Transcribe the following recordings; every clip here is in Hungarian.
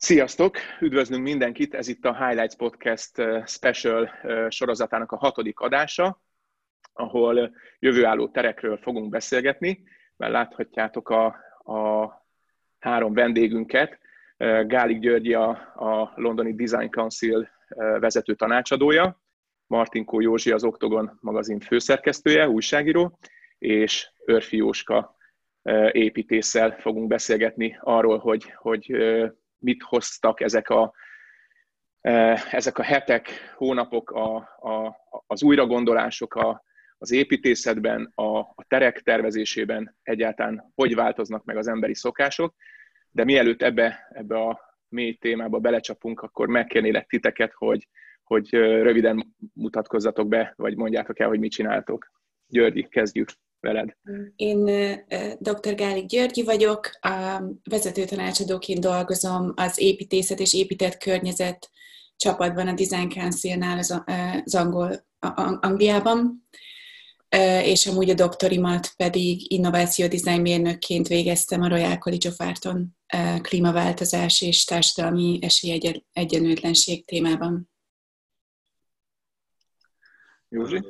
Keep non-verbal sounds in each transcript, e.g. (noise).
Sziasztok! Üdvözlünk mindenkit! Ez itt a Highlights Podcast Special sorozatának a hatodik adása, ahol jövőálló terekről fogunk beszélgetni, mert láthatjátok a, a három vendégünket. Gálik Györgyi a, a Londoni Design Council vezető tanácsadója, Martinkó Józsi az Oktogon magazin főszerkesztője, újságíró, és Örfi Jóska építéssel fogunk beszélgetni arról, hogy, hogy mit hoztak ezek a, ezek a hetek, hónapok, a, a, az újragondolások a, az építészetben, a, a terek tervezésében egyáltalán hogy változnak meg az emberi szokások. De mielőtt ebbe, ebbe a mély témába belecsapunk, akkor megkérnélek titeket, hogy, hogy röviden mutatkozzatok be, vagy mondjátok el, hogy mit csináltok. Györgyi, kezdjük veled. Én dr. Gálik Györgyi vagyok, a vezető tanácsadóként dolgozom az építészet és épített környezet csapatban, a Design Council-nál az, az angol, Angliában, és amúgy a doktorimat pedig innováció design mérnökként végeztem a Royal College of Arton klímaváltozás és társadalmi esélyegyenlőtlenség témában. Józsi?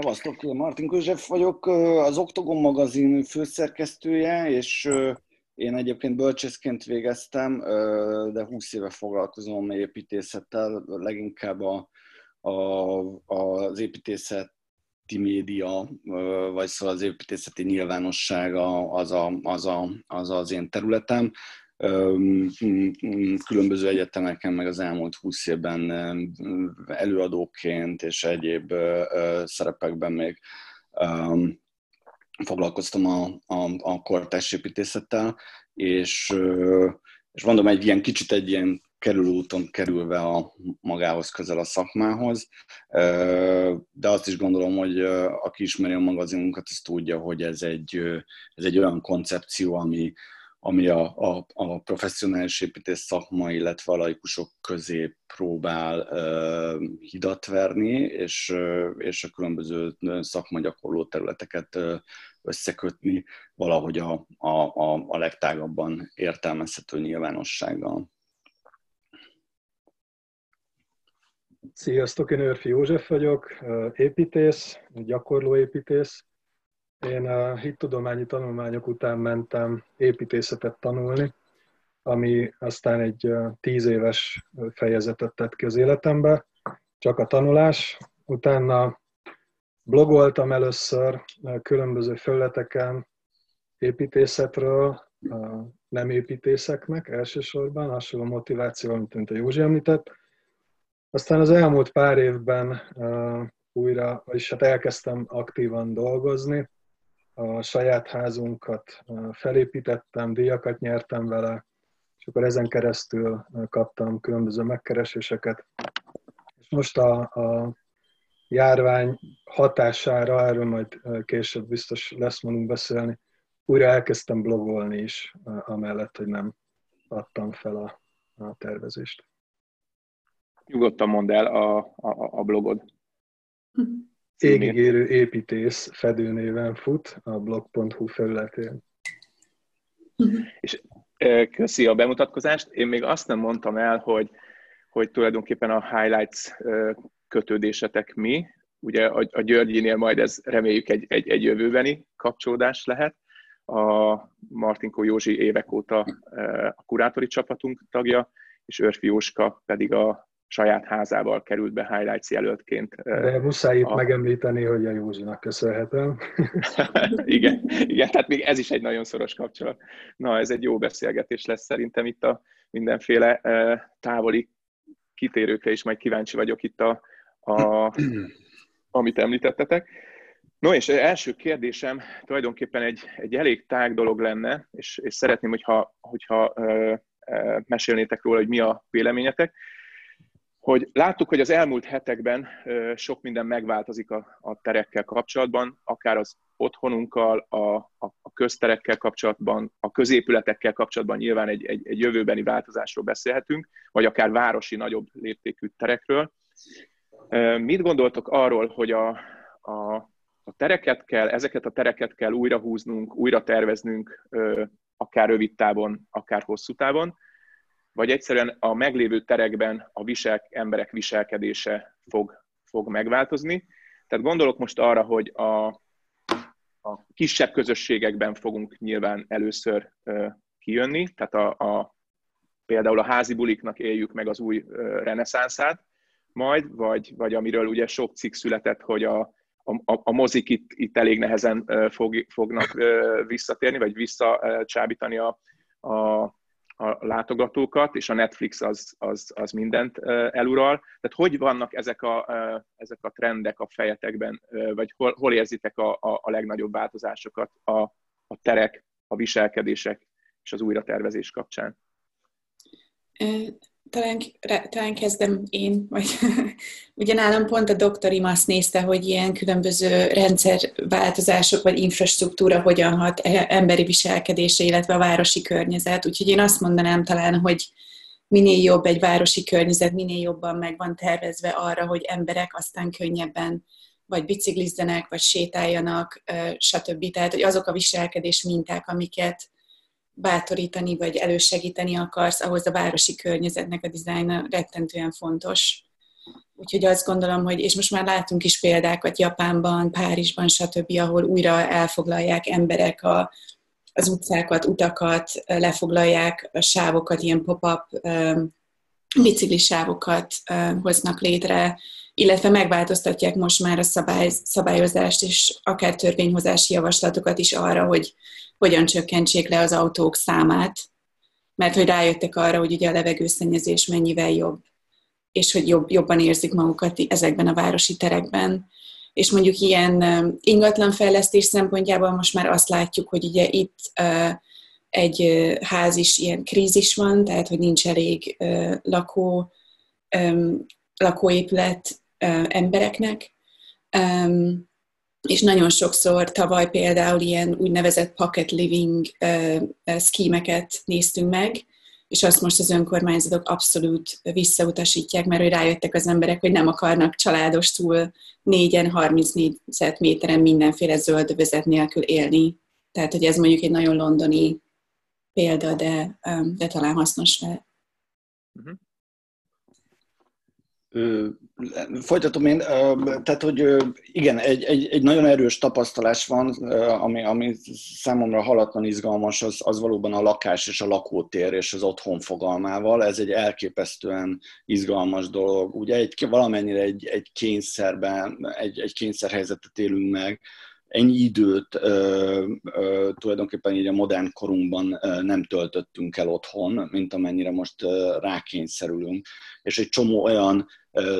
Szevasztok, Martin Közsef vagyok, az Oktogon magazin főszerkesztője, és én egyébként bölcsészként végeztem, de 20 éve foglalkozom építészettel, leginkább a, a, az építészeti média, vagy szóval az építészeti nyilvánossága az, a, az, a, az az én területem különböző egyetemeken, meg az elmúlt húsz évben előadóként és egyéb szerepekben még foglalkoztam a, a, a kortárs építészettel, és, és mondom, egy ilyen kicsit egy ilyen kerülőúton kerülve a magához közel a szakmához, de azt is gondolom, hogy aki ismeri a magazinunkat, az tudja, hogy ez egy, ez egy olyan koncepció, ami, ami a, a, a professzionális építés szakma, illetve a laikusok közé próbál uh, hidat verni, és, uh, és a különböző szakmagyakorló területeket uh, összekötni valahogy a, a, a, a legtágabban értelmezhető nyilvánossággal. Sziasztok, én Örfi József vagyok, építész, gyakorló építész, én a hittudományi tanulmányok után mentem építészetet tanulni, ami aztán egy tíz éves fejezetet tett ki az életembe, csak a tanulás. Utána blogoltam először különböző felületeken építészetről, nem építészeknek elsősorban, hasonló motiváció, mint a Józsi említett. Aztán az elmúlt pár évben újra, vagyis hát elkezdtem aktívan dolgozni, a saját házunkat felépítettem, díjakat nyertem vele, és akkor ezen keresztül kaptam különböző megkereséseket. És most a, a járvány hatására, erről majd később biztos lesz mondunk beszélni, újra elkezdtem blogolni is, amellett, hogy nem adtam fel a, a tervezést. Nyugodtan mondd el a, a, a blogod. (laughs) Égigérő építész fedőnéven fut a blog.hu felületén. És köszi a bemutatkozást. Én még azt nem mondtam el, hogy, hogy tulajdonképpen a highlights kötődésetek mi. Ugye a, a Györgyinél majd ez reméljük egy, egy, egy jövőbeni kapcsolódás lehet. A Martinkó Józsi évek óta a kurátori csapatunk tagja, és Örfi Jóska pedig a saját házával került be highlights jelöltként. De muszáj itt a... megemlíteni, hogy a Józsinak köszönhetem. (laughs) igen, igen, tehát még ez is egy nagyon szoros kapcsolat. Na, ez egy jó beszélgetés lesz szerintem itt a mindenféle távoli kitérőkre is, majd kíváncsi vagyok itt a, a (clears throat) amit említettetek. No, és első kérdésem tulajdonképpen egy, egy elég tág dolog lenne, és, és szeretném, hogyha, hogyha ö, ö, mesélnétek róla, hogy mi a véleményetek hogy láttuk, hogy az elmúlt hetekben sok minden megváltozik a, a terekkel kapcsolatban, akár az otthonunkkal, a, a, a közterekkel kapcsolatban, a középületekkel kapcsolatban nyilván egy, egy, egy jövőbeni változásról beszélhetünk, vagy akár városi nagyobb léptékű terekről. Mit gondoltok arról, hogy a, a, a tereket kell, ezeket a tereket kell újra húznunk, újra terveznünk, akár rövid távon, akár hosszú távon, vagy egyszerűen a meglévő terekben a visel, emberek viselkedése fog, fog megváltozni. Tehát gondolok most arra, hogy a, a kisebb közösségekben fogunk nyilván először kijönni, tehát a, a, például a házi buliknak éljük meg az új reneszánszát, majd, vagy, vagy amiről ugye sok cikk született, hogy a, a, a mozik itt, itt elég nehezen fog, fognak visszatérni, vagy visszacsábítani a, a, a látogatókat, és a Netflix az, az, az mindent elural. Tehát hogy vannak ezek a, ezek a trendek a fejetekben, vagy hol, hol érzitek a, a, a legnagyobb változásokat a, a terek, a viselkedések és az újratervezés kapcsán? Talán, talán kezdem én, vagy (laughs) ugye nálam pont a doktorim azt nézte, hogy ilyen különböző rendszerváltozások vagy infrastruktúra hogyan hat e, emberi viselkedése, illetve a városi környezet. Úgyhogy én azt mondanám talán, hogy minél jobb egy városi környezet, minél jobban meg van tervezve arra, hogy emberek aztán könnyebben vagy biciklizzenek, vagy sétáljanak, stb. Tehát, hogy azok a viselkedés minták, amiket bátorítani vagy elősegíteni akarsz, ahhoz a városi környezetnek a dizájna rettentően fontos. Úgyhogy azt gondolom, hogy, és most már látunk is példákat Japánban, Párizsban, stb., ahol újra elfoglalják emberek a, az utcákat, utakat, lefoglalják a sávokat, ilyen pop-up biciklisávokat hoznak létre, illetve megváltoztatják most már a szabály, szabályozást és akár törvényhozási javaslatokat is arra, hogy hogyan csökkentsék le az autók számát, mert hogy rájöttek arra, hogy ugye a levegőszennyezés mennyivel jobb, és hogy jobb, jobban érzik magukat ezekben a városi terekben. És mondjuk ilyen ingatlanfejlesztés szempontjából most már azt látjuk, hogy ugye itt egy ház is ilyen krízis van, tehát hogy nincs elég lakó, lakóépület embereknek, és nagyon sokszor tavaly például ilyen úgynevezett pocket living szkímeket néztünk meg, és azt most az önkormányzatok abszolút visszautasítják, mert hogy rájöttek az emberek, hogy nem akarnak családos túl négyen, 30 méteren mindenféle zöld vezet nélkül élni. Tehát, hogy ez mondjuk egy nagyon londoni példa, de, de talán hasznos lehet. Uh-huh. Folytatom én, tehát, hogy igen, egy, egy, egy nagyon erős tapasztalás van, ami, ami számomra halatlan izgalmas, az, az valóban a lakás és a lakótér és az otthon fogalmával. Ez egy elképesztően izgalmas dolog. Ugye egy, valamennyire egy, egy kényszerben, egy, egy kényszerhelyzetet élünk meg, ennyi időt ö, ö, tulajdonképpen így a modern korunkban ö, nem töltöttünk el otthon, mint amennyire most ö, rákényszerülünk. És egy csomó olyan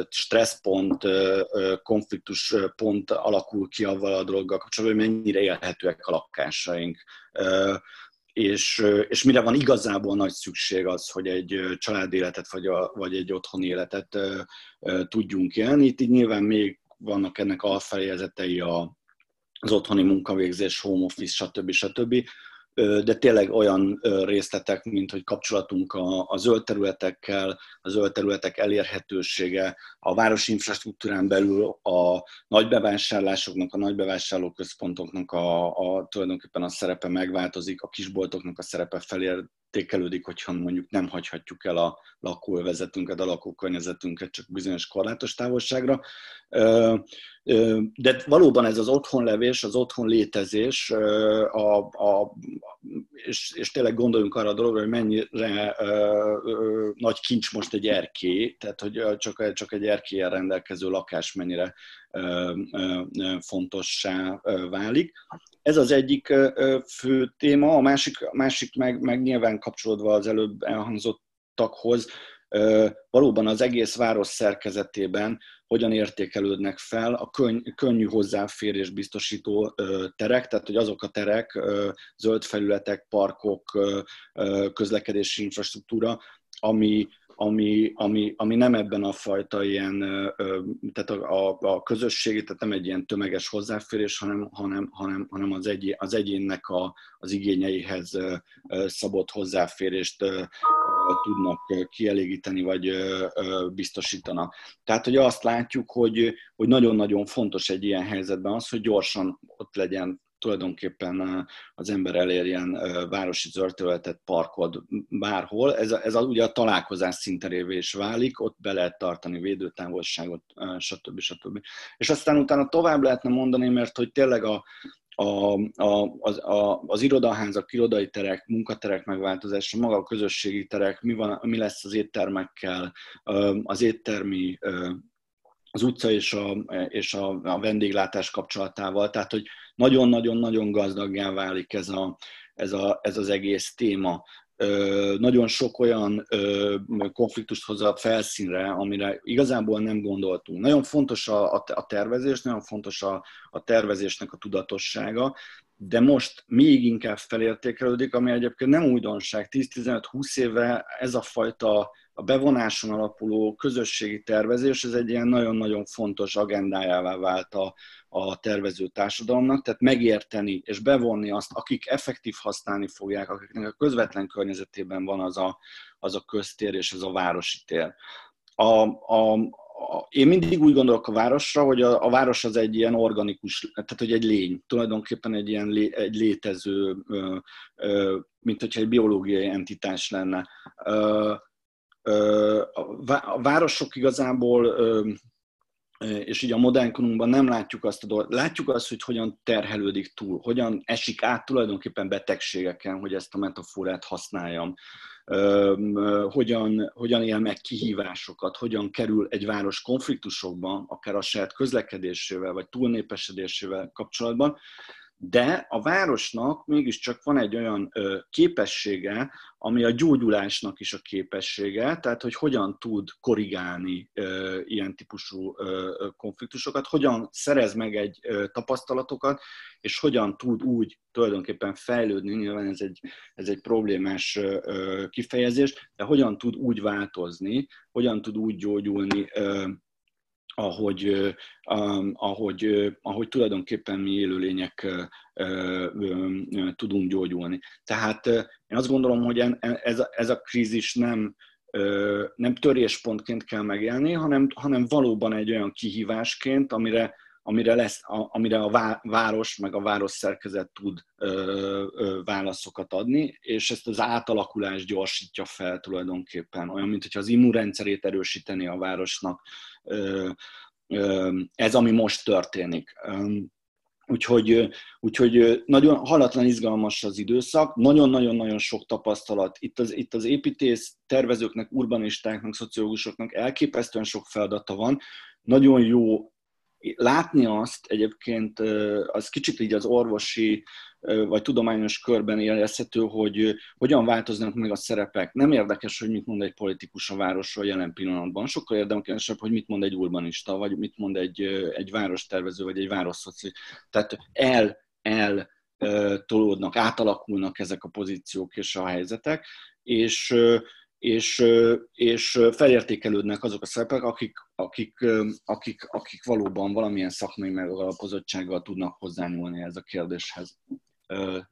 stresszpont, ö, konfliktuspont alakul ki avval a dologgal kapcsolatban, hogy mennyire élhetőek a lakásaink. És, és mire van igazából nagy szükség az, hogy egy családéletet vagy, a, vagy egy otthoni életet tudjunk élni. Itt így nyilván még vannak ennek alfejezetei a, az otthoni munkavégzés, home office, stb. stb. De tényleg olyan részletek, mint hogy kapcsolatunk a, a zöld területekkel, a zöld területek elérhetősége, a városi infrastruktúrán belül a nagy bevásárlásoknak, a nagy bevásárlóközpontoknak a, a tulajdonképpen a szerepe megváltozik, a kisboltoknak a szerepe felértékelődik, hogyha mondjuk nem hagyhatjuk el a lakóvezetünket, a lakókörnyezetünket csak bizonyos korlátos távolságra. De valóban ez az otthonlevés, az otthon létezés, a, a, és, és tényleg gondoljunk arra a dologra, hogy mennyire nagy kincs most egy erkély, tehát hogy csak, csak egy erkélyen rendelkező lakás mennyire fontossá válik. Ez az egyik fő téma, a másik, másik meg, meg nyilván kapcsolódva az előbb elhangzottakhoz, valóban az egész város szerkezetében hogyan értékelődnek fel a könny, könnyű hozzáférés biztosító terek, tehát hogy azok a terek, zöld felületek, parkok, közlekedési infrastruktúra, ami, ami, ami, ami nem ebben a fajta ilyen, tehát a, a, a közösségi, tehát nem egy ilyen tömeges hozzáférés, hanem, hanem, hanem, hanem az, egy, az egyénnek a, az igényeihez szabott hozzáférést tudnak kielégíteni, vagy biztosítanak. Tehát, hogy azt látjuk, hogy, hogy nagyon-nagyon fontos egy ilyen helyzetben az, hogy gyorsan ott legyen tulajdonképpen az ember elérjen városi zöldterületet, parkod bárhol. Ez, a, ez a, ugye a találkozás szinterévé is válik, ott be lehet tartani védőtávolságot, stb. stb. És aztán utána tovább lehetne mondani, mert hogy tényleg a, a, a, az, a, az irodaházak, irodai terek, munkaterek megváltozása, maga a közösségi terek, mi, van, mi lesz az éttermekkel, az éttermi az utca és a, és a, a vendéglátás kapcsolatával, tehát hogy nagyon-nagyon-nagyon gazdaggá válik ez, a, ez, a, ez az egész téma. Ö, nagyon sok olyan ö, konfliktust hoz a felszínre, amire igazából nem gondoltunk. Nagyon fontos a, a, a tervezés, nagyon fontos a, a tervezésnek a tudatossága, de most még inkább felértékelődik, ami egyébként nem újdonság. 10-15-20 éve ez a fajta a bevonáson alapuló közösségi tervezés, ez egy ilyen nagyon-nagyon fontos agendájává vált a, a tervező társadalomnak, tehát megérteni és bevonni azt, akik effektív használni fogják, akiknek a közvetlen környezetében van az a, az a köztér és az a városi tér. A, a, én mindig úgy gondolok a városra, hogy a, a város az egy ilyen organikus, tehát hogy egy lény, tulajdonképpen egy ilyen lé, egy létező, ö, ö, mint hogyha egy biológiai entitás lenne. Ö, a városok igazából, és így a modern korunkban nem látjuk azt a dolgot, látjuk azt, hogy hogyan terhelődik túl, hogyan esik át tulajdonképpen betegségeken, hogy ezt a metaforát használjam, hogyan, hogyan él meg kihívásokat, hogyan kerül egy város konfliktusokba, akár a saját közlekedésével, vagy túlnépesedésével kapcsolatban, de a városnak mégiscsak van egy olyan képessége, ami a gyógyulásnak is a képessége, tehát hogy hogyan tud korrigálni ilyen típusú konfliktusokat, hogyan szerez meg egy tapasztalatokat, és hogyan tud úgy tulajdonképpen fejlődni, nyilván ez egy, ez egy problémás kifejezés, de hogyan tud úgy változni, hogyan tud úgy gyógyulni, ahogy, ahogy, ahogy tulajdonképpen mi élőlények tudunk gyógyulni. Tehát én azt gondolom, hogy ez ez a krízis nem, nem töréspontként kell megélni, hanem, hanem valóban egy olyan kihívásként, amire, amire, lesz, amire a város meg a város szerkezet tud válaszokat adni, és ezt az átalakulást gyorsítja fel tulajdonképpen. Olyan, mint hogyha az immunrendszerét erősíteni a városnak, ez, ami most történik. Úgyhogy, úgyhogy nagyon halatlan izgalmas az időszak, nagyon-nagyon-nagyon sok tapasztalat. Itt az, itt az építész tervezőknek, urbanistáknak, szociológusoknak elképesztően sok feladata van. Nagyon jó látni azt egyébként, az kicsit így az orvosi vagy tudományos körben érezhető, hogy hogyan változnak meg a szerepek. Nem érdekes, hogy mit mond egy politikus a városról jelen pillanatban. Sokkal érdekesebb, hogy mit mond egy urbanista, vagy mit mond egy, egy várostervező, vagy egy városszoci. Tehát el, el tolódnak, átalakulnak ezek a pozíciók és a helyzetek, és, és, és felértékelődnek azok a szerepek, akik, akik, akik, akik valóban valamilyen szakmai megalapozottsággal tudnak hozzányúlni ez a kérdéshez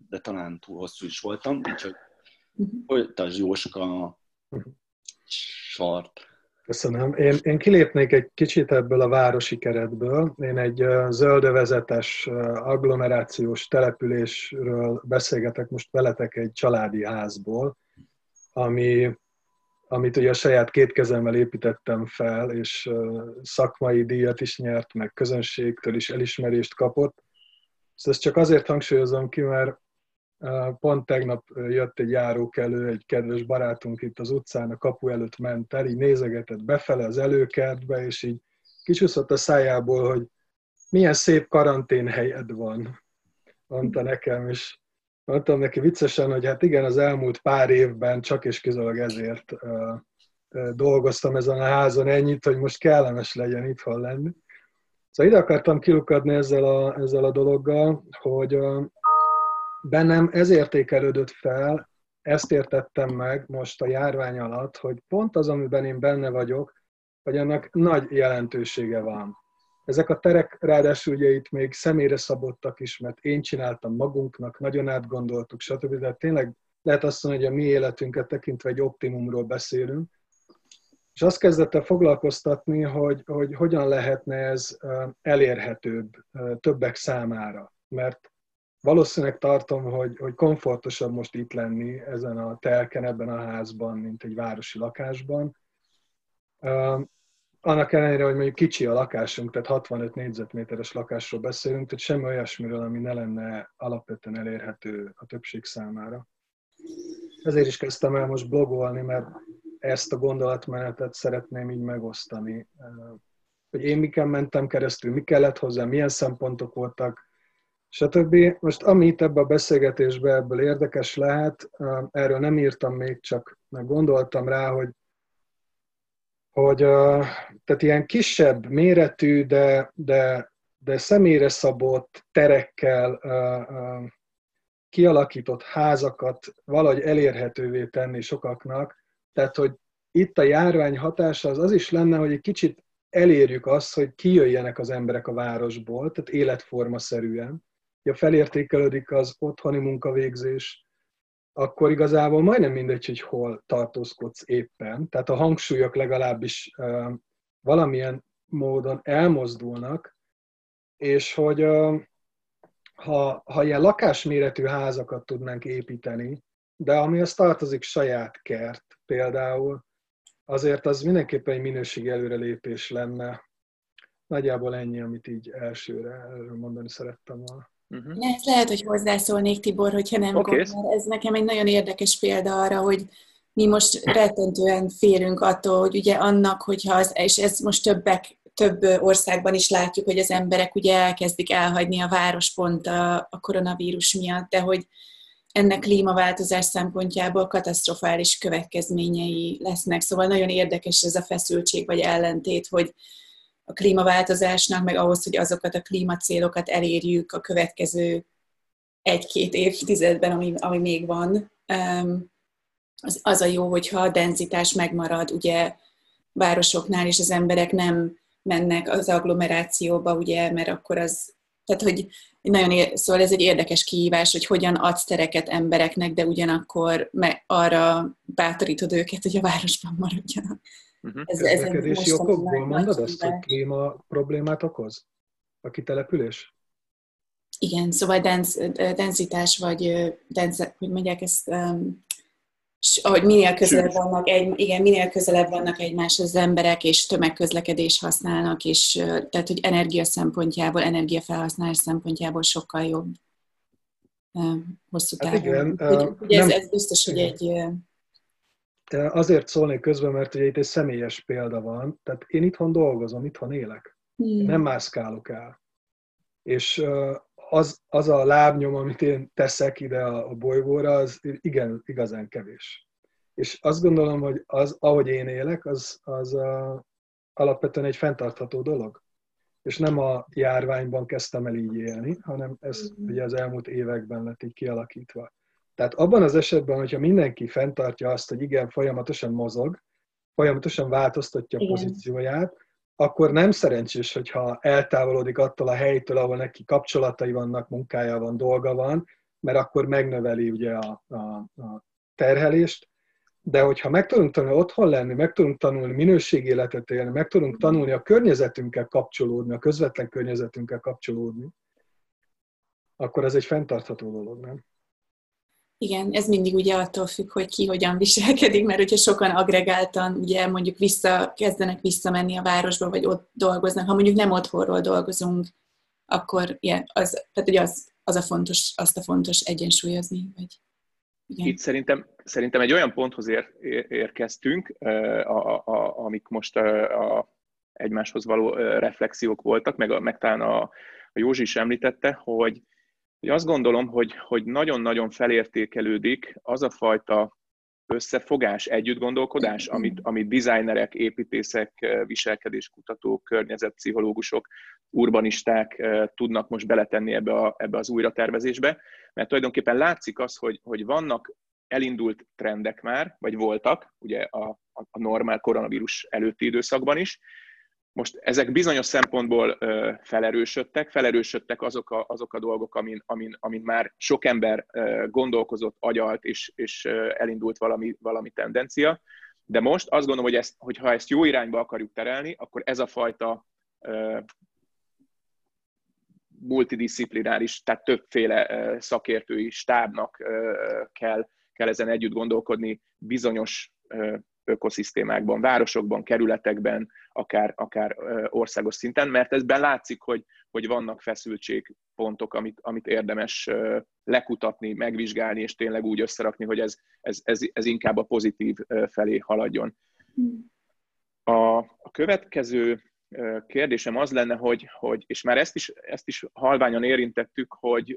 de talán túl hosszú is voltam, úgyhogy mhm. folytasd Jóska sort. Köszönöm. Én, én kilépnék egy kicsit ebből a városi keretből. Én egy zöldövezetes agglomerációs településről beszélgetek most veletek egy családi házból, ami, amit ugye a saját két kezemmel építettem fel, és szakmai díjat is nyert, meg közönségtől is elismerést kapott. Ezt csak azért hangsúlyozom ki, mert pont tegnap jött egy járókelő, egy kedves barátunk itt az utcán, a kapu előtt ment el, így nézegetett befele az előkertbe, és így kicsúszott a szájából, hogy milyen szép karanténhelyed van, mondta nekem, és mondtam neki viccesen, hogy hát igen, az elmúlt pár évben csak és kizárólag ezért dolgoztam ezen a házon ennyit, hogy most kellemes legyen itthon lenni. Szóval ide akartam kilukadni ezzel a, ezzel a dologgal, hogy bennem ez értékelődött fel, ezt értettem meg most a járvány alatt, hogy pont az, amiben én benne vagyok, hogy annak nagy jelentősége van. Ezek a terek ráadásul ugye itt még személyre szabottak is, mert én csináltam magunknak, nagyon átgondoltuk, stb. De tényleg lehet azt mondani, hogy a mi életünket tekintve egy optimumról beszélünk, és azt kezdett el foglalkoztatni, hogy, hogy hogyan lehetne ez elérhetőbb többek számára. Mert valószínűleg tartom, hogy, hogy komfortosabb most itt lenni ezen a telken, ebben a házban, mint egy városi lakásban. Annak ellenére, hogy mondjuk kicsi a lakásunk, tehát 65 négyzetméteres lakásról beszélünk, tehát semmi olyasmiről, ami ne lenne alapvetően elérhető a többség számára. Ezért is kezdtem el most blogolni, mert ezt a gondolatmenetet szeretném így megosztani. Hogy én miken mentem keresztül, mi kellett hozzá, milyen szempontok voltak, stb. Most amit ebbe a beszélgetésbe ebből érdekes lehet, erről nem írtam még, csak gondoltam rá, hogy, hogy tehát ilyen kisebb méretű, de, de, de személyre szabott terekkel kialakított házakat valahogy elérhetővé tenni sokaknak. Tehát, hogy itt a járvány hatása az az is lenne, hogy egy kicsit elérjük azt, hogy kijöjjenek az emberek a városból, tehát életforma szerűen. Ha felértékelődik az otthoni munkavégzés, akkor igazából majdnem mindegy, hogy hol tartózkodsz éppen. Tehát a hangsúlyok legalábbis valamilyen módon elmozdulnak, és hogy ha, ha ilyen lakásméretű házakat tudnánk építeni, de ami az tartozik saját kert például, azért az mindenképpen egy minőségi előrelépés lenne. Nagyjából ennyi, amit így elsőre erről mondani szerettem volna. Uh-huh. Ez lehet, hogy hozzászólnék, Tibor, hogyha nem okay. gondol. Ez nekem egy nagyon érdekes példa arra, hogy mi most rettentően félünk attól, hogy ugye annak, hogyha az, és ez most többek több országban is látjuk, hogy az emberek ugye elkezdik elhagyni a város pont a, a koronavírus miatt, de hogy ennek klímaváltozás szempontjából katasztrofális következményei lesznek. Szóval nagyon érdekes ez a feszültség vagy ellentét, hogy a klímaváltozásnak, meg ahhoz, hogy azokat a klímacélokat elérjük a következő egy-két évtizedben, ami, ami még van, az, az a jó, hogyha a denzitás megmarad, ugye városoknál, és az emberek nem mennek az agglomerációba, ugye, mert akkor az, tehát hogy nagyon, ér, szóval ez egy érdekes kihívás, hogy hogyan adsz tereket embereknek, de ugyanakkor me, arra bátorítod őket, hogy a városban maradjanak. Uh-huh. Ez, ez Közlekedési okokból mondod azt, hogy klíma problémát okoz? A kitelepülés? Igen, szóval denz, denzitás, vagy denz, hogy mondják ezt, um, ahogy minél közelebb vannak, egy, igen, minél közelebb vannak egymáshoz az emberek, és tömegközlekedés használnak, és tehát, hogy energia szempontjából, energiafelhasználás szempontjából sokkal jobb hosszú távon. Hát igen, úgy, ugye ez, ez biztos, hogy egy... Azért szólnék közben, mert ugye itt egy személyes példa van, tehát én itthon dolgozom, itthon élek, hmm. nem mászkálok el. És az, az a lábnyom, amit én teszek ide a, a bolygóra, az igen, igazán kevés. És azt gondolom, hogy az, ahogy én élek, az, az a, alapvetően egy fenntartható dolog. És nem a járványban kezdtem el így élni, hanem ez mm. ugye az elmúlt években lett így kialakítva. Tehát abban az esetben, hogyha mindenki fenntartja azt, hogy igen, folyamatosan mozog, folyamatosan változtatja igen. pozícióját, akkor nem szerencsés, hogyha eltávolodik attól a helytől, ahol neki kapcsolatai vannak, munkája van, dolga van, mert akkor megnöveli ugye a, a, a terhelést, de hogyha meg tudunk tanulni otthon lenni, meg tudunk tanulni minőségi életet élni, meg tudunk tanulni a környezetünkkel kapcsolódni, a közvetlen környezetünkkel kapcsolódni, akkor ez egy fenntartható dolog, nem? Igen, ez mindig ugye attól függ, hogy ki hogyan viselkedik, mert hogyha sokan agregáltan ugye mondjuk vissza, kezdenek visszamenni a városba, vagy ott dolgoznak, ha mondjuk nem otthonról dolgozunk, akkor ilyen, az, tehát ugye az, az a fontos, azt a fontos egyensúlyozni. Vagy, igen. Itt szerintem, szerintem egy olyan ponthoz ér, érkeztünk, a, a, a, amik most a, a egymáshoz való reflexiók voltak, meg, meg talán a, a Józsi is említette, hogy, én azt gondolom, hogy, hogy nagyon-nagyon felértékelődik az a fajta összefogás, együttgondolkodás, (clears throat) amit, amit designerek, építészek, viselkedéskutatók, környezetpszichológusok, urbanisták tudnak most beletenni ebbe, a, ebbe az újratervezésbe, mert tulajdonképpen látszik az, hogy, hogy vannak elindult trendek már, vagy voltak, ugye a, a normál koronavírus előtti időszakban is, most ezek bizonyos szempontból felerősödtek, felerősödtek azok a, azok a dolgok, amin, amin, amin már sok ember gondolkozott, agyalt, és, és elindult valami, valami tendencia. De most azt gondolom, hogy, ezt, hogy ha ezt jó irányba akarjuk terelni, akkor ez a fajta multidisziplináris, tehát többféle szakértői stábnak kell, kell ezen együtt gondolkodni bizonyos ökoszisztémákban, városokban, kerületekben, akár, akár országos szinten, mert ezben látszik, hogy, hogy vannak feszültségpontok, amit, amit érdemes lekutatni, megvizsgálni, és tényleg úgy összerakni, hogy ez, ez, ez, ez inkább a pozitív felé haladjon. A, a következő kérdésem az lenne, hogy, hogy és már ezt is, ezt is halványan érintettük, hogy,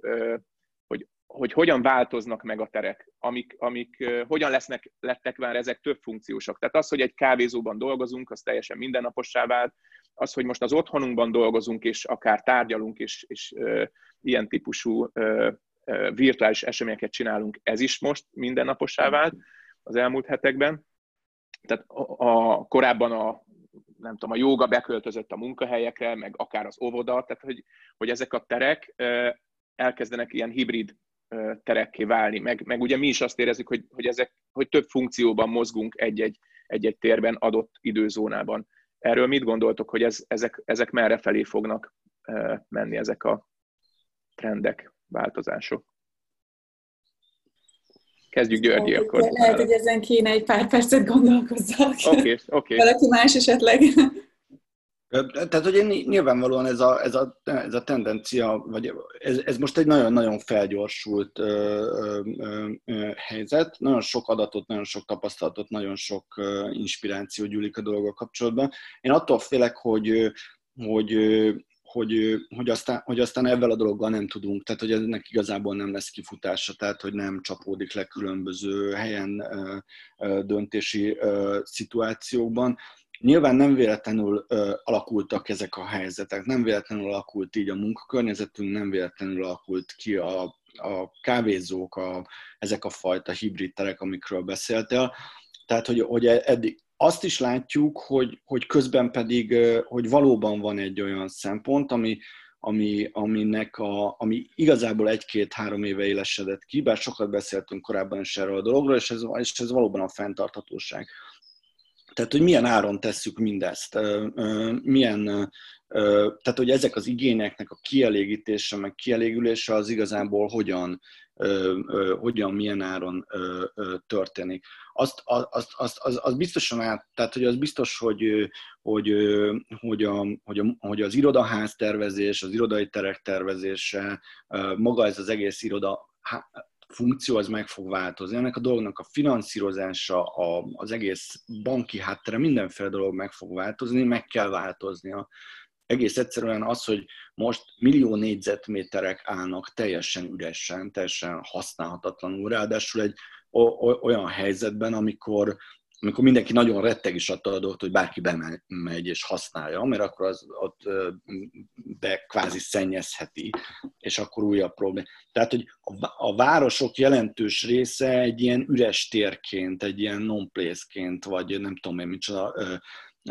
hogy, hogy hogyan változnak meg a terek, amik, amik hogyan lesznek, lettek már ezek több funkciósak. Tehát az, hogy egy kávézóban dolgozunk, az teljesen mindennapossá vált, az, hogy most az otthonunkban dolgozunk, és akár tárgyalunk, és, és e, ilyen típusú e, virtuális eseményeket csinálunk, ez is most mindennapossá vált az elmúlt hetekben. Tehát a, a, korábban a, nem tudom, a jóga beköltözött a munkahelyekre, meg akár az óvoda, tehát hogy, hogy ezek a terek elkezdenek ilyen hibrid terekké válni, meg, meg ugye mi is azt érezzük, hogy, hogy, ezek, hogy több funkcióban mozgunk egy-egy, egy-egy térben, adott időzónában. Erről mit gondoltok, hogy ez, ezek, ezek merre felé fognak menni ezek a trendek, változások? Kezdjük Györgyi lehet, akkor. Lehet, hogy ezen kéne egy pár percet gondolkozzak. Oké, okay, oké. Okay. Valaki más esetleg. Tehát, hogy nyilvánvalóan ez a, ez a, ez a tendencia, vagy ez, ez most egy nagyon-nagyon felgyorsult ö, ö, ö, helyzet, nagyon sok adatot, nagyon sok tapasztalatot, nagyon sok inspiráció gyűlik a dolgok kapcsolatban. Én attól félek, hogy, hogy hogy, hogy, aztán, hogy aztán ebben a dologgal nem tudunk, tehát hogy ennek igazából nem lesz kifutása, tehát hogy nem csapódik le különböző helyen döntési szituációkban. Nyilván nem véletlenül alakultak ezek a helyzetek, nem véletlenül alakult így a munkakörnyezetünk, nem véletlenül alakult ki a, a kávézók, a, ezek a fajta hibrid terek, amikről beszéltél. Tehát, hogy, hogy eddig, azt is látjuk, hogy, hogy közben pedig, hogy valóban van egy olyan szempont, ami, ami, aminek a, ami igazából egy-két-három éve élesedett ki, bár sokat beszéltünk korábban is erről a dologról, és ez, és ez valóban a fenntarthatóság. Tehát, hogy milyen áron tesszük mindezt, milyen, tehát, hogy ezek az igényeknek a kielégítése, meg kielégülése az igazából hogyan, hogyan, milyen áron történik. Azt, azt, azt, az, az biztosan át, tehát hogy az biztos, hogy, hogy, hogy, a, hogy, a, hogy az irodaház tervezés, az irodai terek tervezése, maga ez az egész iroda funkció az meg fog változni. Ennek a dolognak a finanszírozása, a, az egész banki háttere, mindenféle dolog meg fog változni, meg kell változnia. Egész egyszerűen az, hogy most millió négyzetméterek állnak teljesen üresen, teljesen használhatatlanul, ráadásul egy olyan helyzetben, amikor amikor mindenki nagyon retteg is attól a hogy bárki bemegy és használja, mert akkor az ott be kvázi szennyezheti, és akkor újabb probléma. Tehát, hogy a városok jelentős része egy ilyen üres térként, egy ilyen non-place-ként, vagy nem tudom én micsoda,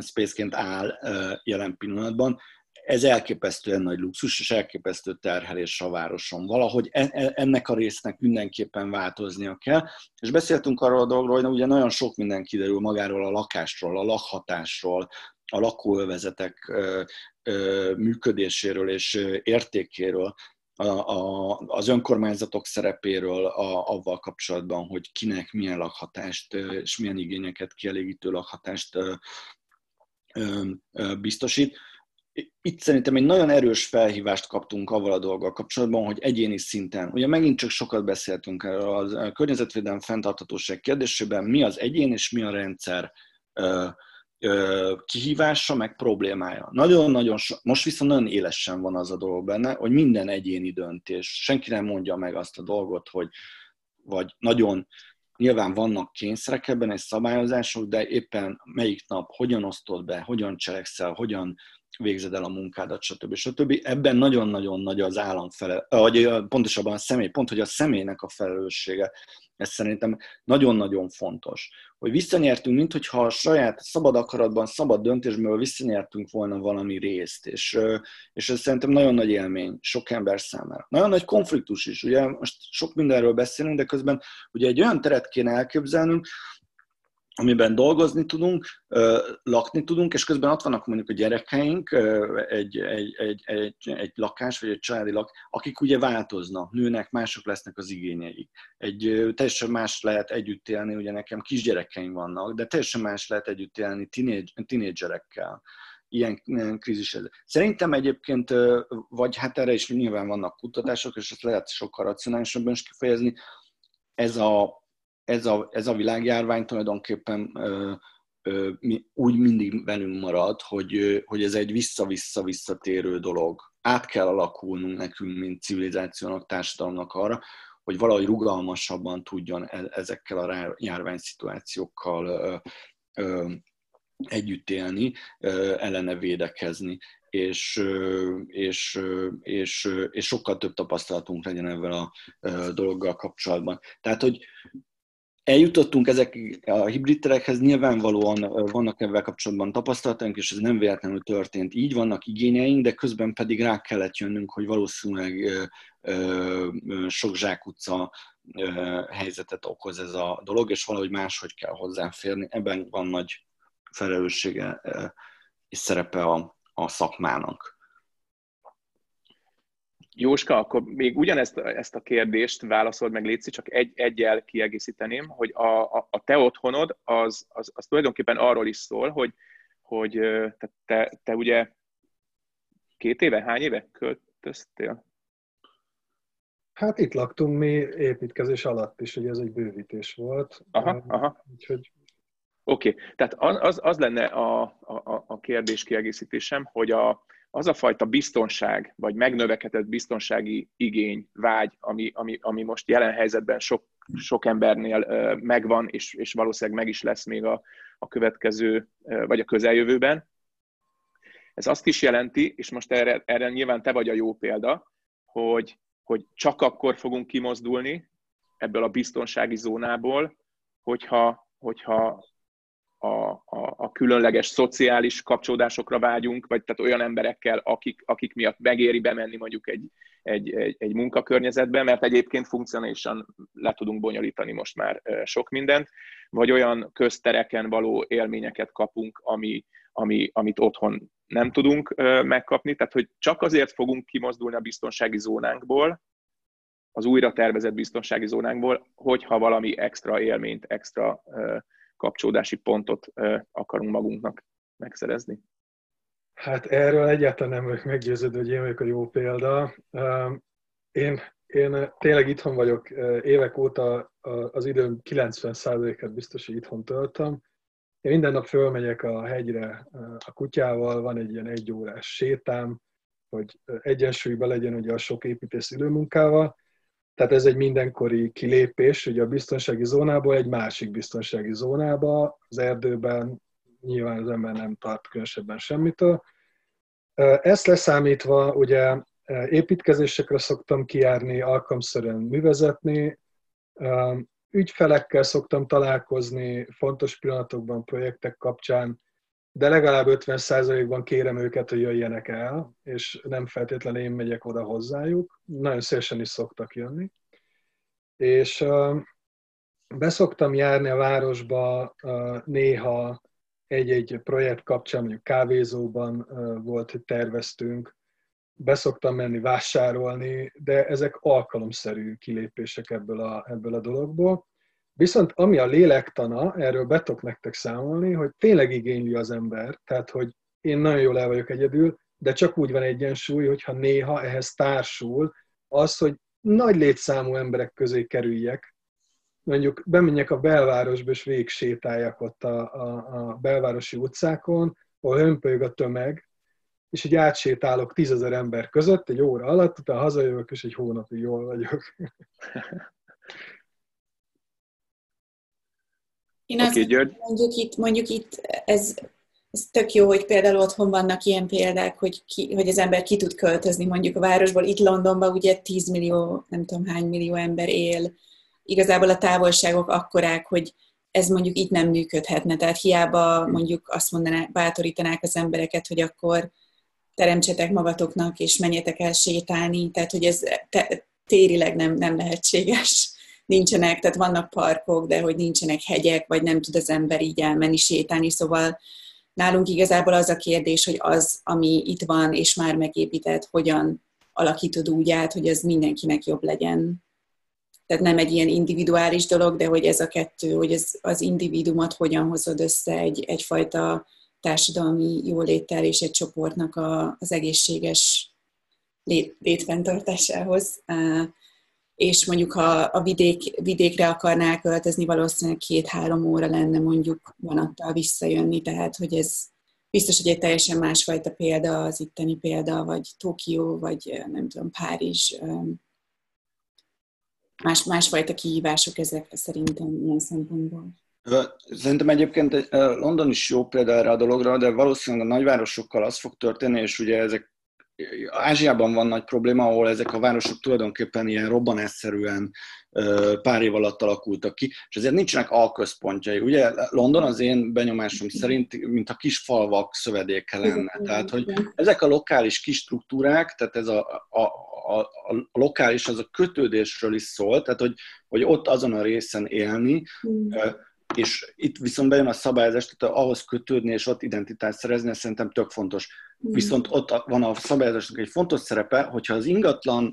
space-ként áll jelen pillanatban, ez elképesztően nagy luxus, és elképesztő terhelés a városon. Valahogy e, e, ennek a résznek mindenképpen változnia kell. És beszéltünk arról a dologról, hogy ugye nagyon sok minden kiderül magáról a lakásról, a lakhatásról, a lakóövezetek működéséről és értékéről, az önkormányzatok szerepéről a, avval kapcsolatban, hogy kinek milyen lakhatást és milyen igényeket kielégítő lakhatást biztosít itt szerintem egy nagyon erős felhívást kaptunk avval a dolggal kapcsolatban, hogy egyéni szinten, ugye megint csak sokat beszéltünk erről a környezetvédelem fenntarthatóság kérdésében, mi az egyén és mi a rendszer kihívása, meg problémája. Nagyon-nagyon, most viszont nagyon élesen van az a dolog benne, hogy minden egyéni döntés, senki nem mondja meg azt a dolgot, hogy vagy nagyon nyilván vannak kényszerek ebben és szabályozások, de éppen melyik nap hogyan osztod be, hogyan cselekszel, hogyan végzed el a munkádat, stb. stb. Ebben nagyon-nagyon nagy az állam fele, vagy pontosabban a személy, pont, hogy a személynek a felelőssége. Ez szerintem nagyon-nagyon fontos. Hogy visszanyertünk, mint hogyha a saját szabad akaratban, szabad döntésből visszanyertünk volna valami részt, és, és ez szerintem nagyon nagy élmény sok ember számára. Nagyon nagy konfliktus is, ugye most sok mindenről beszélünk, de közben ugye egy olyan teret kéne elképzelnünk, amiben dolgozni tudunk, lakni tudunk, és közben ott vannak mondjuk a gyerekeink, egy, egy, egy, egy, egy lakás, vagy egy családi lak, akik ugye változnak, nőnek, mások lesznek az igényeik. Egy teljesen más lehet együtt élni, ugye nekem kisgyerekeim vannak, de teljesen más lehet együtt élni tinédzserekkel ilyen, krízis. Szerintem egyébként, vagy hát erre is nyilván vannak kutatások, és ezt lehet sokkal racionálisabban is kifejezni, ez a, ez a, ez a világjárvány tulajdonképpen ö, ö, mi, úgy mindig velünk marad, hogy, hogy ez egy vissza-vissza-visszatérő dolog. Át kell alakulnunk nekünk, mint civilizációnak, társadalomnak arra, hogy valahogy rugalmasabban tudjon e, ezekkel a járványszituációkkal ö, ö, együtt élni, ellene védekezni, és, és, és, és sokkal több tapasztalatunk legyen ezzel a dologgal kapcsolatban. Tehát, hogy eljutottunk ezek a hibrid terekhez, nyilvánvalóan vannak ebben kapcsolatban tapasztalataink, és ez nem véletlenül történt. Így vannak igényeink, de közben pedig rá kellett jönnünk, hogy valószínűleg sok zsákutca helyzetet okoz ez a dolog, és valahogy máshogy kell hozzáférni. Ebben van nagy felelőssége és szerepe a, a szakmának. Jóska, akkor még ugyanezt ezt a kérdést válaszold meg, Léci, csak egy, egyel kiegészíteném, hogy a, a, a te otthonod az, az, az tulajdonképpen arról is szól, hogy, hogy te, te, te ugye két éve, hány éve költöztél? Hát itt laktunk mi építkezés alatt is, hogy ez egy bővítés volt. Aha, aha. Úgyhogy Oké, okay. tehát az, az lenne a, a, a kérdés kiegészítésem, hogy a, az a fajta biztonság, vagy megnövekedett biztonsági igény, vágy, ami, ami, ami most jelen helyzetben sok, sok embernél megvan, és, és valószínűleg meg is lesz még a, a következő, vagy a közeljövőben, ez azt is jelenti, és most erre, erre nyilván te vagy a jó példa, hogy, hogy csak akkor fogunk kimozdulni ebből a biztonsági zónából, hogyha, hogyha a, a, a különleges szociális kapcsolódásokra vágyunk, vagy tehát olyan emberekkel, akik, akik miatt megéri bemenni mondjuk egy, egy, egy, egy munkakörnyezetbe, mert egyébként funkcionálisan le tudunk bonyolítani most már sok mindent, vagy olyan köztereken való élményeket kapunk, ami, ami, amit otthon nem tudunk megkapni, tehát hogy csak azért fogunk kimozdulni a biztonsági zónánkból, az újra tervezett biztonsági zónánkból, hogyha valami extra élményt, extra kapcsolódási pontot akarunk magunknak megszerezni? Hát erről egyáltalán nem vagyok meggyőződő, hogy én vagyok a jó példa. Én, én tényleg itthon vagyok, évek óta az időm 90%-et biztos, hogy itthon töltöm. Én minden nap fölmegyek a hegyre a kutyával, van egy ilyen egy órás sétám, hogy egyensúlyban legyen ugye a sok építész időmunkával, tehát ez egy mindenkori kilépés, ugye a biztonsági zónából egy másik biztonsági zónába, az erdőben nyilván az ember nem tart különösebben semmitől. Ezt leszámítva ugye építkezésekre szoktam kijárni, alkalomszerűen művezetni, ügyfelekkel szoktam találkozni fontos pillanatokban, projektek kapcsán, de legalább 50%-ban kérem őket, hogy jöjjenek el, és nem feltétlenül én megyek oda hozzájuk. Nagyon szélesen is szoktak jönni. És beszoktam járni a városba néha egy-egy projekt kapcsán, mondjuk kávézóban volt, hogy terveztünk, beszoktam menni vásárolni, de ezek alkalomszerű kilépések ebből a, ebből a dologból. Viszont ami a lélektana, erről betok nektek számolni, hogy tényleg igényli az ember, tehát hogy én nagyon jól el vagyok egyedül, de csak úgy van egyensúly, hogyha néha ehhez társul az, hogy nagy létszámú emberek közé kerüljek, mondjuk bemenjek a belvárosba, és végig sétáljak ott a, a, a belvárosi utcákon, ahol hömpölyög a tömeg, és így átsétálok tízezer ember között egy óra alatt, utána hazajövök, és egy hónapig jól vagyok. (laughs) Én azt okay, mondjuk itt, mondjuk itt ez, ez tök jó, hogy például otthon vannak ilyen példák, hogy, ki, hogy az ember ki tud költözni mondjuk a városból. Itt Londonban ugye 10 millió, nem tudom hány millió ember él. Igazából a távolságok akkorák, hogy ez mondjuk itt nem működhetne. Tehát hiába mondjuk azt mondanák, bátorítanák az embereket, hogy akkor teremtsetek magatoknak, és menjetek el sétálni. Tehát, hogy ez te, térileg nem, nem lehetséges. Nincsenek, tehát vannak parkok, de hogy nincsenek hegyek, vagy nem tud az ember így elmenni, sétálni, szóval nálunk igazából az a kérdés, hogy az, ami itt van, és már megépített, hogyan alakítod úgy át, hogy az mindenkinek jobb legyen. Tehát nem egy ilyen individuális dolog, de hogy ez a kettő, hogy ez az individumot hogyan hozod össze egy, egyfajta társadalmi jóléttel és egy csoportnak a, az egészséges lét, létfenntartásához. És mondjuk, ha a vidék, vidékre akarnál költözni, valószínűleg két-három óra lenne mondjuk vonattal visszajönni, tehát hogy ez biztos, hogy egy teljesen másfajta példa az itteni példa, vagy Tokió, vagy nem tudom, Párizs, más, másfajta kihívások ezek szerintem ilyen szempontból. Szerintem egyébként London is jó példa erre a dologra, de valószínűleg a nagyvárosokkal az fog történni, és ugye ezek Ázsiában van nagy probléma, ahol ezek a városok tulajdonképpen ilyen robbanásszerűen pár év alatt alakultak ki, és ezért nincsenek alközpontjai. Ugye London az én benyomásom szerint, mint a kis falvak szövedéke lenne. Tehát, hogy ezek a lokális kis struktúrák, tehát ez a, a, a, a lokális, az a kötődésről is szól, tehát hogy, hogy ott azon a részen élni, mm és itt viszont bejön a szabályozás, tehát ahhoz kötődni és ott identitást szerezni, ez szerintem tök fontos. Mm. Viszont ott van a szabályozásnak egy fontos szerepe, hogyha az ingatlan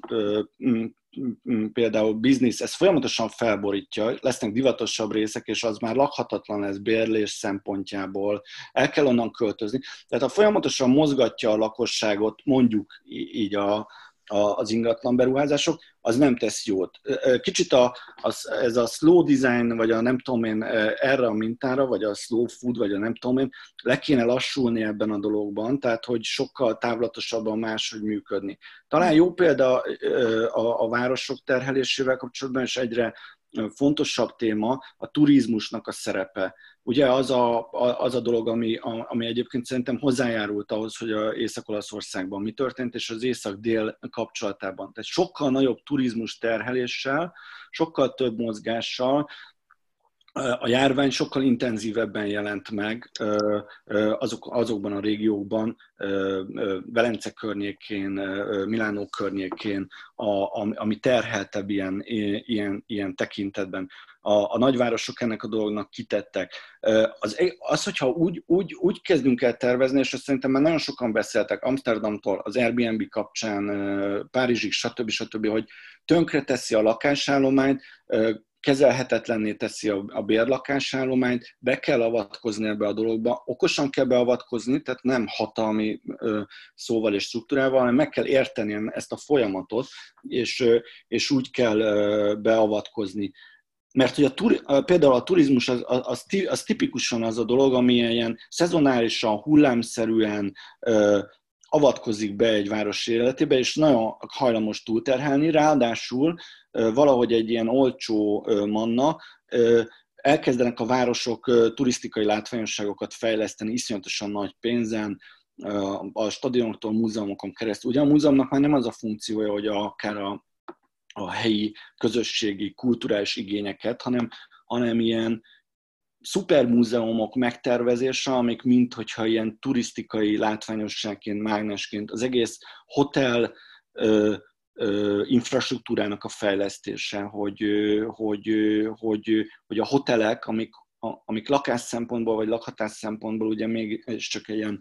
például biznisz, ez folyamatosan felborítja, lesznek divatosabb részek, és az már lakhatatlan lesz bérlés szempontjából, el kell onnan költözni. Tehát ha folyamatosan mozgatja a lakosságot, mondjuk így a, az ingatlan beruházások, az nem tesz jót. Kicsit a, az, ez a slow design, vagy a nem tudom én erre a mintára, vagy a slow food, vagy a nem tudom én, le kéne lassulni ebben a dologban, tehát hogy sokkal távlatosabban máshogy működni. Talán jó példa a, a városok terhelésével kapcsolatban, és egyre fontosabb téma a turizmusnak a szerepe. Ugye az a, az a dolog, ami, ami egyébként szerintem hozzájárult ahhoz, hogy a Észak-Olaszországban mi történt, és az Észak-Dél kapcsolatában. Tehát sokkal nagyobb turizmus terheléssel, sokkal több mozgással, a járvány sokkal intenzívebben jelent meg azok, azokban a régiókban, Velence környékén, Milánó környékén, a, ami terheltebb ilyen, ilyen, ilyen tekintetben. A, a nagyvárosok ennek a dolognak kitettek. Az, az hogyha úgy, úgy, úgy kezdünk el tervezni, és azt szerintem már nagyon sokan beszéltek Amsterdamtól, az Airbnb kapcsán, Párizsig, stb. stb., hogy tönkre teszi a lakásállományt, kezelhetetlenné teszi a, a bérlakásállományt, be kell avatkozni ebbe a dologba, okosan kell beavatkozni, tehát nem hatalmi ö, szóval és struktúrával, hanem meg kell érteni ezt a folyamatot, és, ö, és úgy kell ö, beavatkozni. Mert hogy a turi, például a turizmus az, az, az tipikusan az a dolog, ami ilyen szezonálisan, hullámszerűen avatkozik be egy város életébe, és nagyon hajlamos túlterhelni, ráadásul valahogy egy ilyen olcsó manna, elkezdenek a városok turisztikai látványosságokat fejleszteni iszonyatosan nagy pénzen, a stadionoktól, múzeumokon keresztül. Ugye a múzeumnak már nem az a funkciója, hogy akár a, a helyi közösségi, kulturális igényeket, hanem, hanem ilyen szupermúzeumok megtervezése, amik mint hogyha ilyen turisztikai látványosságként, mágnesként az egész hotel ö, ö, infrastruktúrának a fejlesztése, hogy, hogy, hogy, hogy a hotelek, amik, amik lakás szempontból vagy lakhatás szempontból ugye még csak ilyen,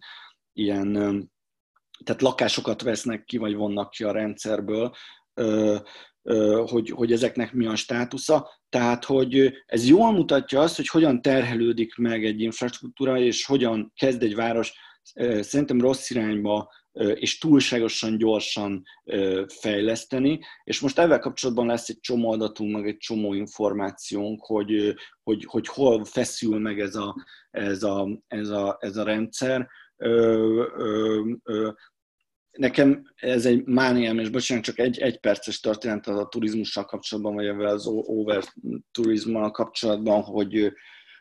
ilyen tehát lakásokat vesznek ki, vagy vonnak ki a rendszerből, hogy, hogy ezeknek mi a státusza. Tehát, hogy ez jól mutatja azt, hogy hogyan terhelődik meg egy infrastruktúra, és hogyan kezd egy város szerintem rossz irányba és túlságosan gyorsan fejleszteni, és most ezzel kapcsolatban lesz egy csomó adatunk, meg egy csomó információnk, hogy, hogy, hogy hol feszül meg ez a, ez a, ez a, ez a rendszer nekem ez egy mániám, és bocsánat, csak egy, egy perces történet az a turizmussal kapcsolatban, vagy ezzel az over turizmmal kapcsolatban, hogy,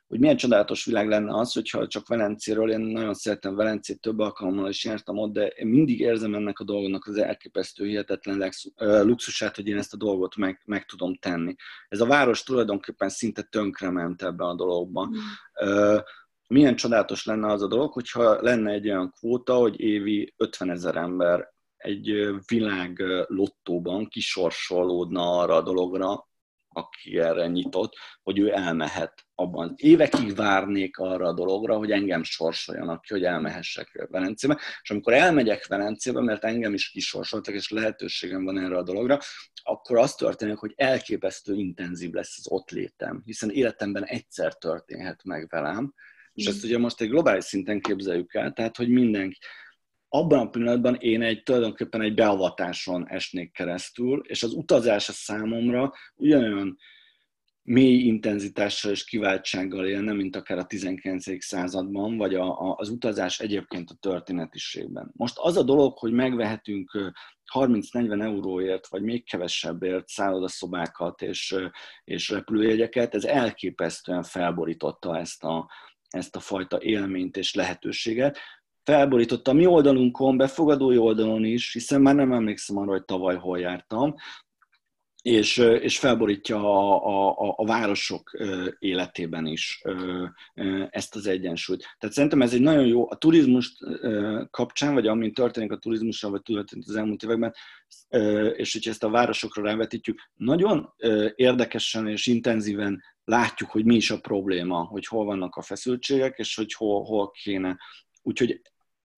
hogy milyen csodálatos világ lenne az, hogyha csak Velencéről, én nagyon szeretem Velencét, több alkalommal is jártam ott, de én mindig érzem ennek a dolgnak az elképesztő, hihetetlen luxusát, hogy én ezt a dolgot meg, meg tudom tenni. Ez a város tulajdonképpen szinte tönkrement ebben a dologban. Mm milyen csodálatos lenne az a dolog, hogyha lenne egy olyan kvóta, hogy évi 50 ezer ember egy világ lottóban kisorsolódna arra a dologra, aki erre nyitott, hogy ő elmehet abban. Évekig várnék arra a dologra, hogy engem sorsoljanak ki, hogy elmehessek Velencébe, és amikor elmegyek Velencébe, mert engem is kisorsoltak, és lehetőségem van erre a dologra, akkor az történik, hogy elképesztő intenzív lesz az ott létem, hiszen életemben egyszer történhet meg velem, és ezt ugye most egy globális szinten képzeljük el, tehát hogy mindenki, abban a pillanatban én egy tulajdonképpen egy beavatáson esnék keresztül, és az utazás a számomra ugyanolyan mély intenzitással és kiváltsággal élne, mint akár a 19. században, vagy a, a, az utazás egyébként a történetiségben. Most az a dolog, hogy megvehetünk 30-40 euróért, vagy még kevesebbért szállodaszobákat és, és repülőjegyeket, ez elképesztően felborította ezt a, ezt a fajta élményt és lehetőséget. Felborította mi oldalunkon, befogadói oldalon is, hiszen már nem emlékszem arra, hogy tavaly hol jártam, és, és felborítja a, a, a városok életében is ezt az egyensúlyt. Tehát szerintem ez egy nagyon jó, a turizmus kapcsán, vagy amin történik a turizmussal, vagy történt az elmúlt években, és hogyha ezt a városokra rávetítjük, nagyon érdekesen és intenzíven látjuk, hogy mi is a probléma, hogy hol vannak a feszültségek, és hogy hol, hol kéne. Úgyhogy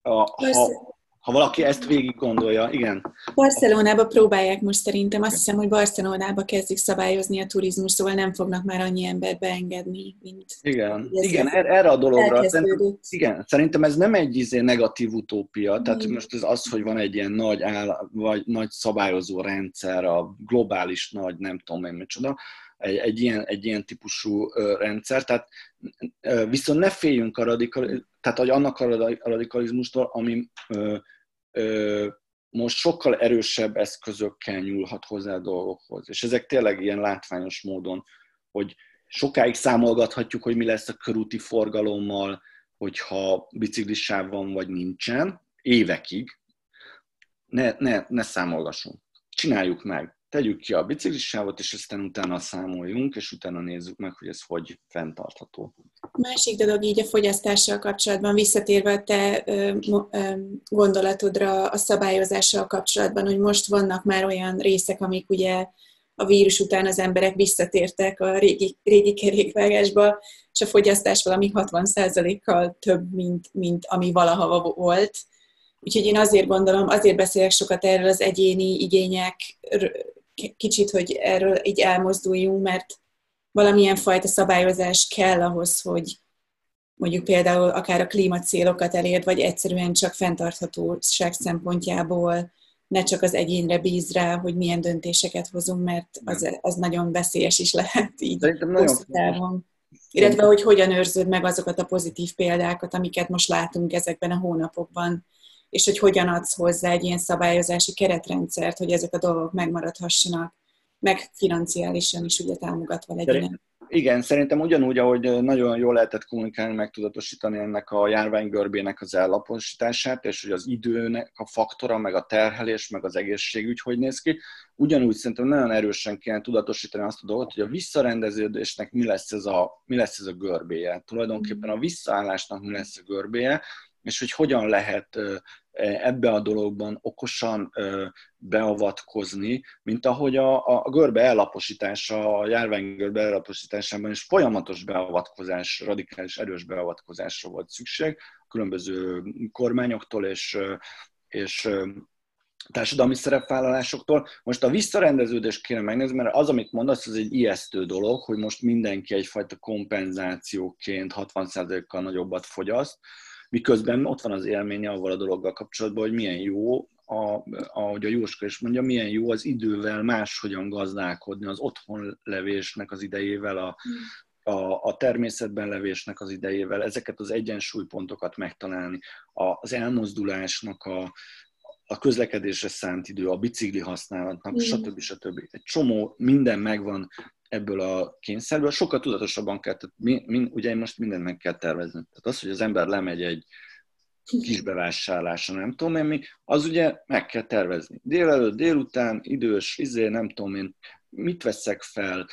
a, ha, ha valaki ezt végig gondolja, igen. Barcelonába próbálják most szerintem. Azt hiszem, hogy Barcelonába kezdik szabályozni a turizmus, szóval nem fognak már annyi embert beengedni, mint... Igen, igen er-, erre a dologra. Szerintem, igen, szerintem ez nem egy izé negatív utópia, tehát igen. most ez az, hogy van egy ilyen nagy, áll, vagy nagy szabályozó rendszer, a globális nagy, nem tudom én micsoda, egy, egy, ilyen, egy ilyen típusú rendszer, tehát viszont ne féljünk a radikal, tehát hogy annak a radikalizmustól, ami most sokkal erősebb eszközökkel nyúlhat hozzá a dolgokhoz. És ezek tényleg ilyen látványos módon, hogy sokáig számolgathatjuk, hogy mi lesz a körúti forgalommal, hogyha biciklisáv van vagy nincsen, évekig. Ne, ne, ne számolgassunk. Csináljuk meg tegyük ki a biciklisávot, és aztán utána számoljunk, és utána nézzük meg, hogy ez hogy fenntartható. Másik dolog így a fogyasztással kapcsolatban, visszatérve a te gondolatodra a szabályozással kapcsolatban, hogy most vannak már olyan részek, amik ugye a vírus után az emberek visszatértek a régi, régi kerékvágásba, és a fogyasztás valami 60%-kal több, mint, mint ami valaha volt. Úgyhogy én azért gondolom, azért beszélek sokat erről az egyéni igények kicsit, hogy erről így elmozduljunk, mert valamilyen fajta szabályozás kell ahhoz, hogy mondjuk például akár a klímacélokat elérd, vagy egyszerűen csak fenntarthatóság szempontjából ne csak az egyénre bíz rá, hogy milyen döntéseket hozunk, mert az, az nagyon veszélyes is lehet így hosszú távon. Illetve, hogy hogyan őrződ meg azokat a pozitív példákat, amiket most látunk ezekben a hónapokban és hogy hogyan adsz hozzá egy ilyen szabályozási keretrendszert, hogy ezek a dolgok megmaradhassanak, meg financiálisan is ugye támogatva legyenek. Igen, szerintem ugyanúgy, ahogy nagyon jól lehetett kommunikálni, meg tudatosítani ennek a járványgörbének az ellaposítását, és hogy az időnek a faktora, meg a terhelés, meg az egészségügy hogy néz ki, ugyanúgy szerintem nagyon erősen kéne tudatosítani azt a dolgot, hogy a visszarendeződésnek mi lesz ez a, mi lesz ez a görbéje. Tulajdonképpen a visszaállásnak mi lesz a görbéje, és hogy hogyan lehet ebbe a dologban okosan beavatkozni, mint ahogy a, a görbe ellaposítása, a járványgörbe ellaposításában is folyamatos beavatkozás, radikális erős beavatkozásra volt szükség különböző kormányoktól és, és társadalmi szerepvállalásoktól. Most a visszarendeződést kéne megnézni, mert az, amit mondasz, az egy ijesztő dolog, hogy most mindenki egyfajta kompenzációként 60%-kal nagyobbat fogyaszt, miközben ott van az élménye avval a dologgal kapcsolatban, hogy milyen jó, a, ahogy a Jóska is mondja, milyen jó az idővel máshogyan gazdálkodni, az otthon levésnek az idejével, a, a, a természetben levésnek az idejével, ezeket az egyensúlypontokat megtalálni, a, az elmozdulásnak a, a közlekedésre szánt idő, a bicikli használatnak, mm. stb. stb. Egy csomó minden megvan ebből a kényszerből, sokkal tudatosabban kell, tehát mi, mi, ugye most mindent meg kell tervezni. Tehát az, hogy az ember lemegy egy kis bevásárlásra, nem tudom én mi, az ugye meg kell tervezni. Délelőtt, délután, idős, izé, nem tudom én, mit veszek fel,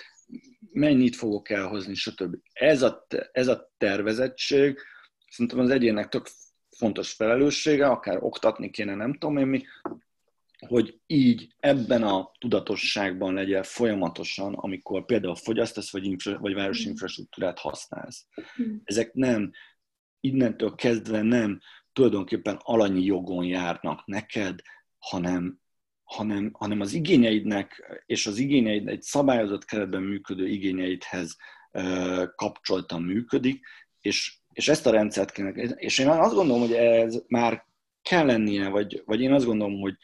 mennyit fogok elhozni, stb. Ez a, ez a tervezettség szerintem az egyének tök fontos felelőssége, akár oktatni kéne, nem tudom én mi, hogy így ebben a tudatosságban legyen folyamatosan, amikor például fogyasztasz, vagy, infra, vagy városi infrastruktúrát használsz. Ezek nem, innentől kezdve nem tulajdonképpen alanyi jogon járnak neked, hanem, hanem, hanem az igényeidnek és az igényeid egy szabályozott keretben működő igényeidhez kapcsoltan működik, és, és ezt a rendszert kéne, és én azt gondolom, hogy ez már kell lennie, vagy, vagy én azt gondolom, hogy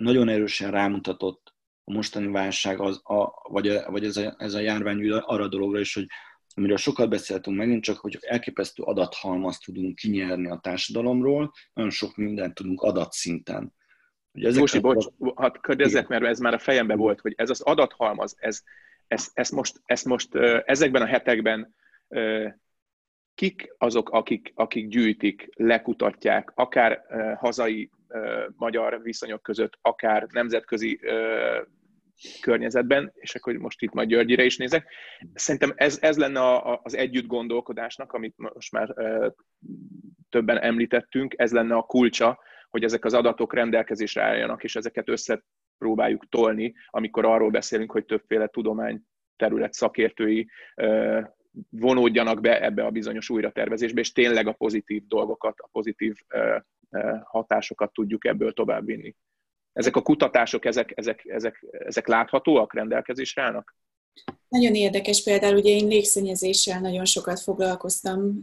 nagyon erősen rámutatott a mostani válság, az, a, vagy, a, vagy ez, a, ez a járvány arra a dologra is, hogy amiről sokat beszéltünk megint csak, hogy elképesztő adathalmazt tudunk kinyerni a társadalomról, nagyon sok mindent tudunk adatszinten. Jósi, a... bocs, hadd kérdezzek, mert ez már a fejembe volt, hogy ez az adathalmaz, ez, ez, ez most, ez most ezekben a hetekben kik azok, akik, akik gyűjtik, lekutatják, akár hazai magyar viszonyok között, akár nemzetközi környezetben, és akkor most itt majd Györgyire is nézek. Szerintem ez, ez lenne a, az együtt gondolkodásnak, amit most már többen említettünk, ez lenne a kulcsa, hogy ezek az adatok rendelkezésre álljanak, és ezeket összepróbáljuk tolni, amikor arról beszélünk, hogy többféle tudomány terület szakértői vonódjanak be ebbe a bizonyos újratervezésbe, és tényleg a pozitív dolgokat, a pozitív hatásokat tudjuk ebből továbbvinni. Ezek a kutatások, ezek, ezek, ezek, ezek láthatóak, rendelkezésre állnak? Nagyon érdekes például, ugye én légszennyezéssel nagyon sokat foglalkoztam,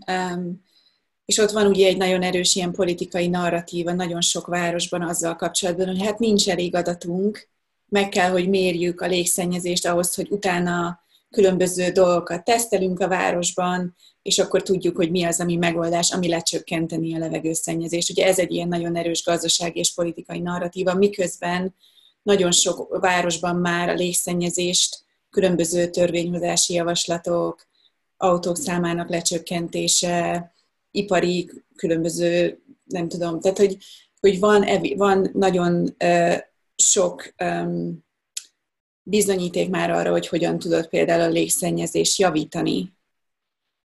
és ott van ugye egy nagyon erős ilyen politikai narratíva nagyon sok városban azzal kapcsolatban, hogy hát nincs elég adatunk, meg kell, hogy mérjük a légszennyezést ahhoz, hogy utána különböző dolgokat tesztelünk a városban, és akkor tudjuk, hogy mi az, ami megoldás, ami lecsökkenteni a levegőszennyezést. Ugye ez egy ilyen nagyon erős gazdasági és politikai narratíva, miközben nagyon sok városban már a légszennyezést különböző törvényhozási javaslatok, autók számának lecsökkentése, ipari különböző, nem tudom, tehát hogy, hogy van, van nagyon uh, sok um, bizonyíték már arra, hogy hogyan tudod például a légszennyezés javítani.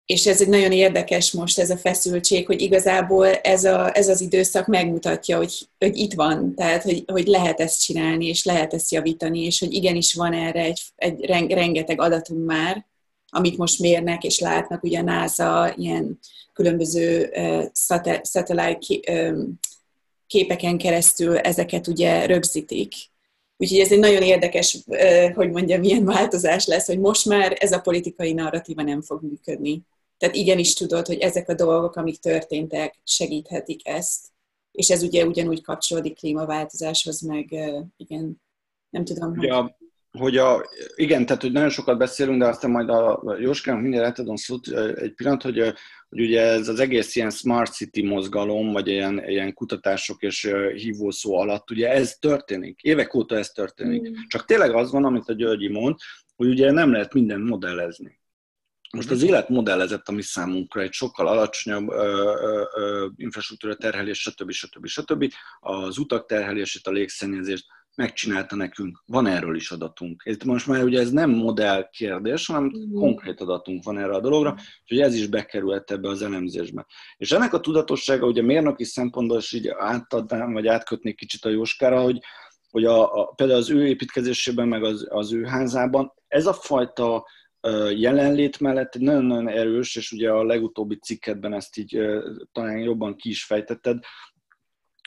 És ez egy nagyon érdekes most ez a feszültség, hogy igazából ez, a, ez az időszak megmutatja, hogy, hogy itt van, tehát hogy, hogy lehet ezt csinálni, és lehet ezt javítani, és hogy igenis van erre egy, egy rengeteg adatunk már, amit most mérnek és látnak, ugye a NASA ilyen különböző uh, satellite képeken keresztül ezeket ugye rögzítik, Úgyhogy ez egy nagyon érdekes, hogy mondjam, milyen változás lesz, hogy most már ez a politikai narratíva nem fog működni. Tehát igenis tudod, hogy ezek a dolgok, amik történtek, segíthetik ezt. És ez ugye ugyanúgy kapcsolódik klímaváltozáshoz, meg igen, nem tudom. Hogy... hogy a, igen, tehát hogy nagyon sokat beszélünk, de aztán majd a Jóskának mindjárt átadom szót egy pillanat, hogy hogy ugye ez az egész ilyen smart city mozgalom, vagy ilyen, ilyen kutatások és hívószó alatt, ugye ez történik, évek óta ez történik. Mm. Csak tényleg az van, amit a Györgyi mond, hogy ugye nem lehet minden modellezni. Most az élet modellezett a mi számunkra egy sokkal alacsonyabb ö, ö, ö, infrastruktúra terhelés, stb. stb. stb. Az utak terhelését, a légszennyezést, megcsinálta nekünk, van erről is adatunk. Ez most már ugye ez nem modell kérdés, hanem mm. konkrét adatunk van erre a dologra, úgyhogy ez is bekerült ebbe az elemzésbe. És ennek a tudatossága ugye mérnöki szempontból is így átadnám, vagy átkötnék kicsit a Jóskára, hogy, hogy a, a, például az ő építkezésében, meg az, az ő házában ez a fajta jelenlét mellett nagyon-nagyon erős, és ugye a legutóbbi cikketben ezt így talán jobban ki is fejtetted,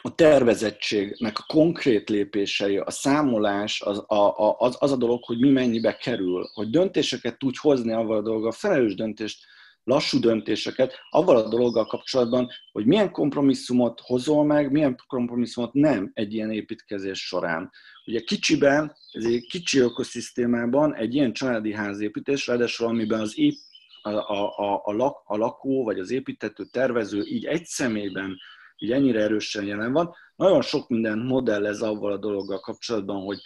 a tervezettségnek a konkrét lépései, a számolás, az a, az, az a dolog, hogy mi mennyibe kerül, hogy döntéseket tudj hozni avval a dologgal, felelős döntést, lassú döntéseket, avval a dologgal kapcsolatban, hogy milyen kompromisszumot hozol meg, milyen kompromisszumot nem egy ilyen építkezés során. Ugye kicsiben, ez egy kicsi ökoszisztémában egy ilyen családi házépítés, ráadásul amiben az ép, a, a, a, a, lak, a lakó vagy az építető tervező így egy személyben így ennyire erősen jelen van. Nagyon sok minden modellez avval a dologgal kapcsolatban, hogy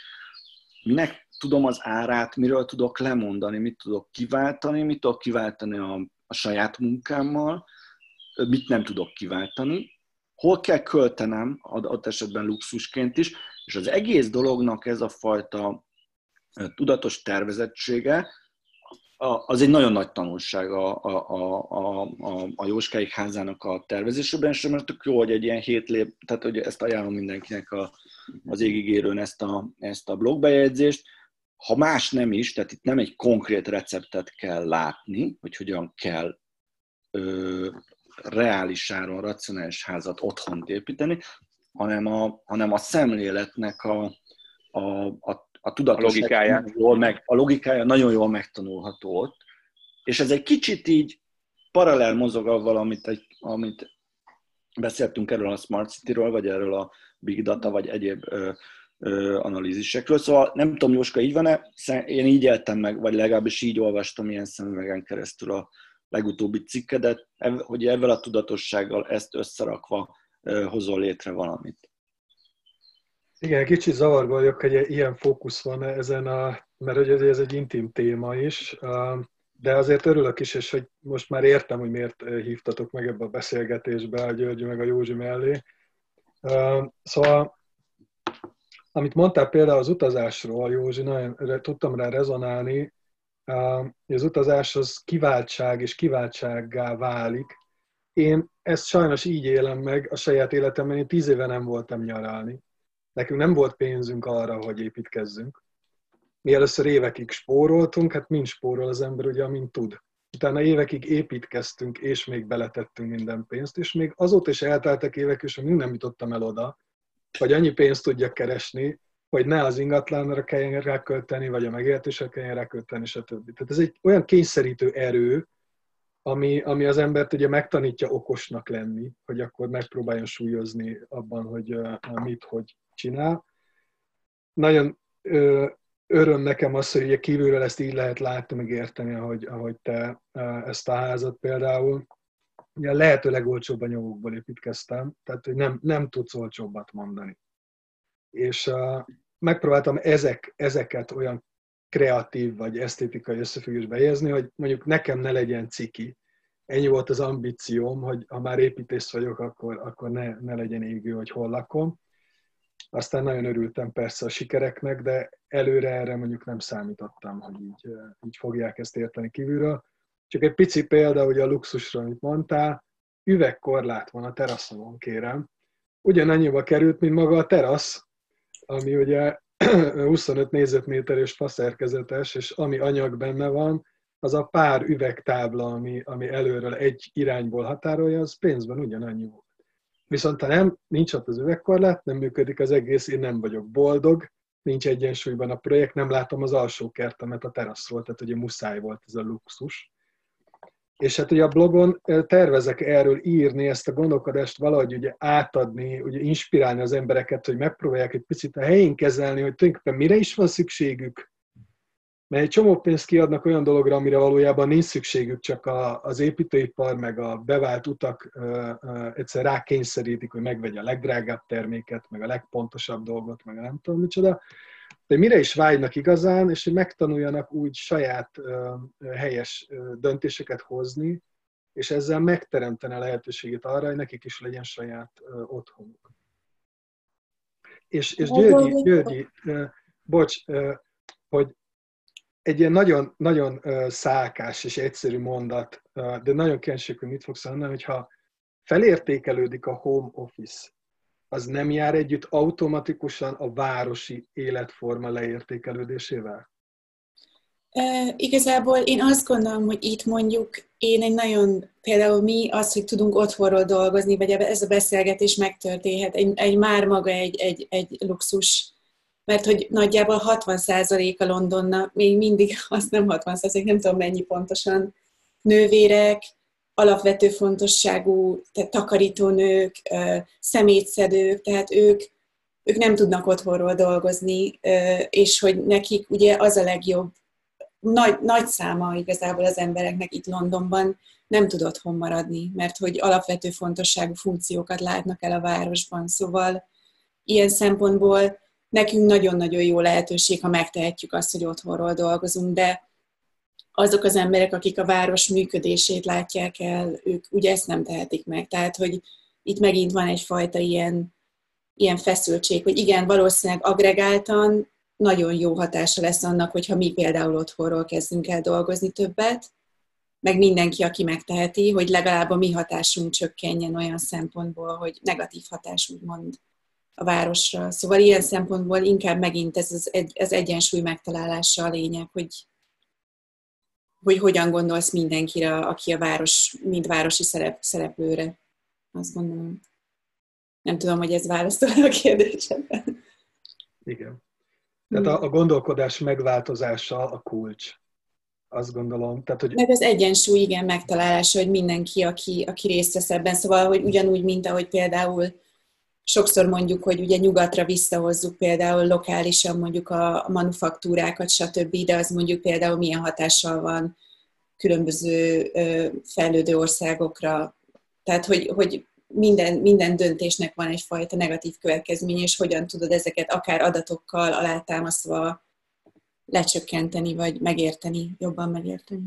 minek tudom az árát, miről tudok lemondani, mit tudok kiváltani, mit tudok kiváltani a, a saját munkámmal, mit nem tudok kiváltani, hol kell költenem, adott esetben luxusként is, és az egész dolognak ez a fajta tudatos tervezettsége, az egy nagyon nagy tanulság a, a, a, a, a, Jóskáik házának a tervezésében, és mert tök jó, hogy egy ilyen hét lép, tehát hogy ezt ajánlom mindenkinek a, az égigérőn ezt a, ezt a blogbejegyzést. Ha más nem is, tehát itt nem egy konkrét receptet kell látni, hogy hogyan kell ö, reális áron racionális házat otthon építeni, hanem a, hanem a szemléletnek a, a, a, a logikája. Jól meg, a logikája nagyon jól megtanulható ott, és ez egy kicsit így paralel mozog avval, amit, egy, amit beszéltünk erről a Smart City-ről, vagy erről a Big Data, vagy egyéb ö, ö, analízisekről. Szóval nem tudom, Jóska, így van-e? Én így éltem meg, vagy legalábbis így olvastam ilyen szemüvegen keresztül a legutóbbi cikkedet, hogy ezzel a tudatossággal ezt összerakva hozol létre valamit. Igen, kicsit zavarba vagyok, hogy ilyen fókusz van ezen a, mert ugye ez egy intim téma is, de azért örülök is, és hogy most már értem, hogy miért hívtatok meg ebbe a beszélgetésbe a György meg a Józsi mellé. Szóval, amit mondtál például az utazásról, Józsi, nagyon tudtam rá rezonálni, hogy az utazás az kiváltság és kiváltsággá válik. Én ezt sajnos így élem meg a saját életemben, én tíz éve nem voltam nyaralni. Nekünk nem volt pénzünk arra, hogy építkezzünk mi először évekig spóroltunk, hát mind spórol az ember, ugye, amint tud. Utána évekig építkeztünk, és még beletettünk minden pénzt, és még azóta is elteltek évek, és még nem jutottam el oda, hogy annyi pénzt tudjak keresni, hogy ne az ingatlanra kelljen rákölteni, vagy a megéltésre kelljen rákölteni, stb. Tehát ez egy olyan kényszerítő erő, ami, ami az embert ugye megtanítja okosnak lenni, hogy akkor megpróbáljon súlyozni abban, hogy uh, mit, hogy csinál. Nagyon öröm nekem az, hogy ugye kívülről ezt így lehet látni, meg érteni, ahogy, ahogy te ezt a házat például. Ugye lehető legolcsóbb anyagokból építkeztem, tehát hogy nem, nem tudsz olcsóbbat mondani. És uh, megpróbáltam ezek, ezeket olyan kreatív vagy esztétikai összefüggésbe helyezni, hogy mondjuk nekem ne legyen ciki. Ennyi volt az ambícióm, hogy ha már építész vagyok, akkor, akkor ne, ne legyen égő, hogy hol lakom. Aztán nagyon örültem persze a sikereknek, de előre erre mondjuk nem számítottam, hogy így, így fogják ezt érteni kívülről. Csak egy pici példa, hogy a luxusra, amit mondtál, üvegkorlát van a teraszomon, kérem. Ugyanannyiba került, mint maga a terasz, ami ugye (clears throat) 25 négyzetméter és faszerkezetes, és ami anyag benne van, az a pár üvegtábla, ami, ami előről egy irányból határolja, az pénzben ugyanannyi volt. Viszont ha nem, nincs ott az üvegkorlát, nem működik az egész, én nem vagyok boldog, nincs egyensúlyban a projekt, nem látom az alsó kertemet a teraszról, tehát ugye muszáj volt ez a luxus. És hát ugye a blogon tervezek erről írni, ezt a gondolkodást valahogy ugye átadni, ugye inspirálni az embereket, hogy megpróbálják egy picit a helyén kezelni, hogy tulajdonképpen mire is van szükségük, mert egy csomó pénzt kiadnak olyan dologra, amire valójában nincs szükségük, csak a, az építőipar meg a bevált utak ö, ö, egyszer rákényszerítik, hogy megvegye a legdrágább terméket, meg a legpontosabb dolgot, meg nem tudom micsoda. De mire is vágynak igazán, és hogy megtanuljanak úgy saját helyes döntéseket hozni, és ezzel megteremteni a lehetőséget arra, hogy nekik is legyen saját otthonuk. És, és Györgyi, Györgyi bocs, hogy egy ilyen nagyon, nagyon szálkás és egyszerű mondat, de nagyon kíváncsiak, hogy mit fogsz mondani, hogyha felértékelődik a home office, az nem jár együtt automatikusan a városi életforma leértékelődésével? E, igazából én azt gondolom, hogy itt mondjuk én egy nagyon, például mi az, hogy tudunk otthonról dolgozni, vagy ez a beszélgetés megtörténhet, egy, egy már maga egy, egy, egy luxus mert hogy nagyjából 60% a Londonnak, még mindig, az nem 60%, nem tudom mennyi pontosan, nővérek, alapvető fontosságú, tehát takarítónők, szemétszedők, tehát ők, ők nem tudnak otthonról dolgozni, és hogy nekik ugye az a legjobb, nagy, nagy száma igazából az embereknek itt Londonban nem tud otthon maradni, mert hogy alapvető fontosságú funkciókat látnak el a városban. Szóval ilyen szempontból nekünk nagyon-nagyon jó lehetőség, ha megtehetjük azt, hogy otthonról dolgozunk, de azok az emberek, akik a város működését látják el, ők ugye ezt nem tehetik meg. Tehát, hogy itt megint van egyfajta ilyen, ilyen feszültség, hogy igen, valószínűleg agregáltan nagyon jó hatása lesz annak, hogyha mi például otthonról kezdünk el dolgozni többet, meg mindenki, aki megteheti, hogy legalább a mi hatásunk csökkenjen olyan szempontból, hogy negatív hatás úgymond a városra. Szóval ilyen szempontból inkább megint ez az, egy, az egyensúly megtalálása a lényeg, hogy, hogy hogyan gondolsz mindenkire, aki a város, mint városi szerep, szereplőre. Azt gondolom. Nem tudom, hogy ez válaszol a kérdésedre. Igen. Tehát a, a gondolkodás megváltozása a kulcs. Azt gondolom. Tehát, hogy... Meg az egyensúly, igen, megtalálása, hogy mindenki, aki, aki részt vesz ebben. Szóval, hogy ugyanúgy, mint ahogy például sokszor mondjuk, hogy ugye nyugatra visszahozzuk például lokálisan mondjuk a, manufaktúrákat, stb., de az mondjuk például milyen hatással van különböző fejlődő országokra. Tehát, hogy, hogy minden, minden döntésnek van egyfajta negatív következménye, és hogyan tudod ezeket akár adatokkal alátámasztva lecsökkenteni, vagy megérteni, jobban megérteni.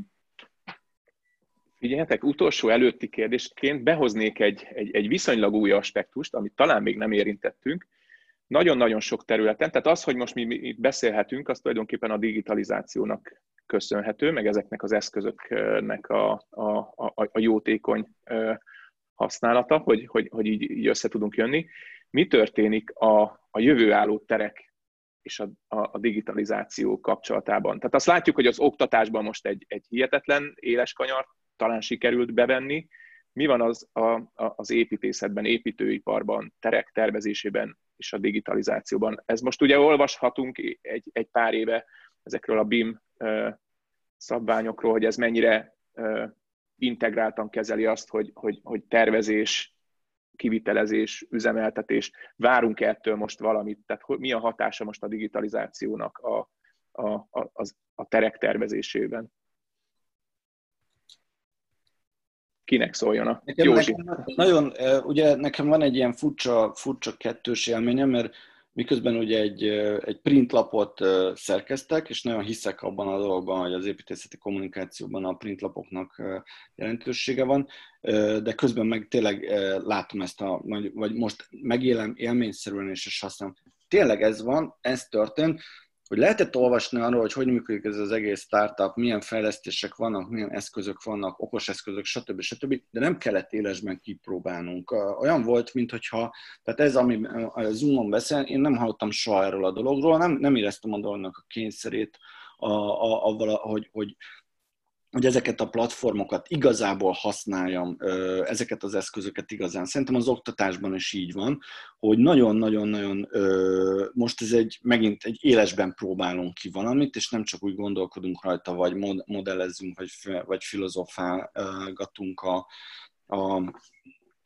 Figyeljetek, utolsó előtti kérdésként behoznék egy, egy, egy viszonylag új aspektust, amit talán még nem érintettünk. Nagyon-nagyon sok területen, tehát az, hogy most mi itt beszélhetünk, az tulajdonképpen a digitalizációnak köszönhető, meg ezeknek az eszközöknek a, a, a, a jótékony használata, hogy, hogy, hogy így, így össze tudunk jönni. Mi történik a, a jövő álló terek és a, a, a digitalizáció kapcsolatában? Tehát azt látjuk, hogy az oktatásban most egy, egy hihetetlen éles kanyar talán sikerült bevenni. Mi van az, a, a, az építészetben, építőiparban, terek tervezésében és a digitalizációban? Ez most ugye olvashatunk egy, egy pár éve ezekről a BIM szabványokról, hogy ez mennyire integráltan kezeli azt, hogy, hogy, hogy tervezés, kivitelezés, üzemeltetés, várunk ettől most valamit, tehát mi a hatása most a digitalizációnak a, a, a, a terek tervezésében? Kinek szóljon nekem, Józsi? Nekem, nagyon, ugye nekem van egy ilyen furcsa, furcsa kettős élményem, mert miközben ugye egy, egy printlapot szerkeztek, és nagyon hiszek abban a dologban, hogy az építészeti kommunikációban a printlapoknak jelentősége van, de közben meg tényleg látom ezt a, vagy most megélem élményszerűen, és, és használom. Tényleg ez van, ez történt, hogy lehetett olvasni arról, hogy hogy működik ez az egész startup, milyen fejlesztések vannak, milyen eszközök vannak, okos eszközök, stb. stb., de nem kellett élesben kipróbálnunk. Olyan volt, mintha, tehát ez, ami a Zoomon beszél, én nem hallottam soha erről a dologról, nem, nem éreztem a dolognak a kényszerét, a, a, a, hogy, hogy hogy ezeket a platformokat igazából használjam, ezeket az eszközöket igazán. Szerintem az oktatásban is így van, hogy nagyon-nagyon-nagyon most ez egy, megint egy élesben próbálunk ki valamit, és nem csak úgy gondolkodunk rajta, vagy modellezzünk, vagy, vagy filozofálgatunk a, a,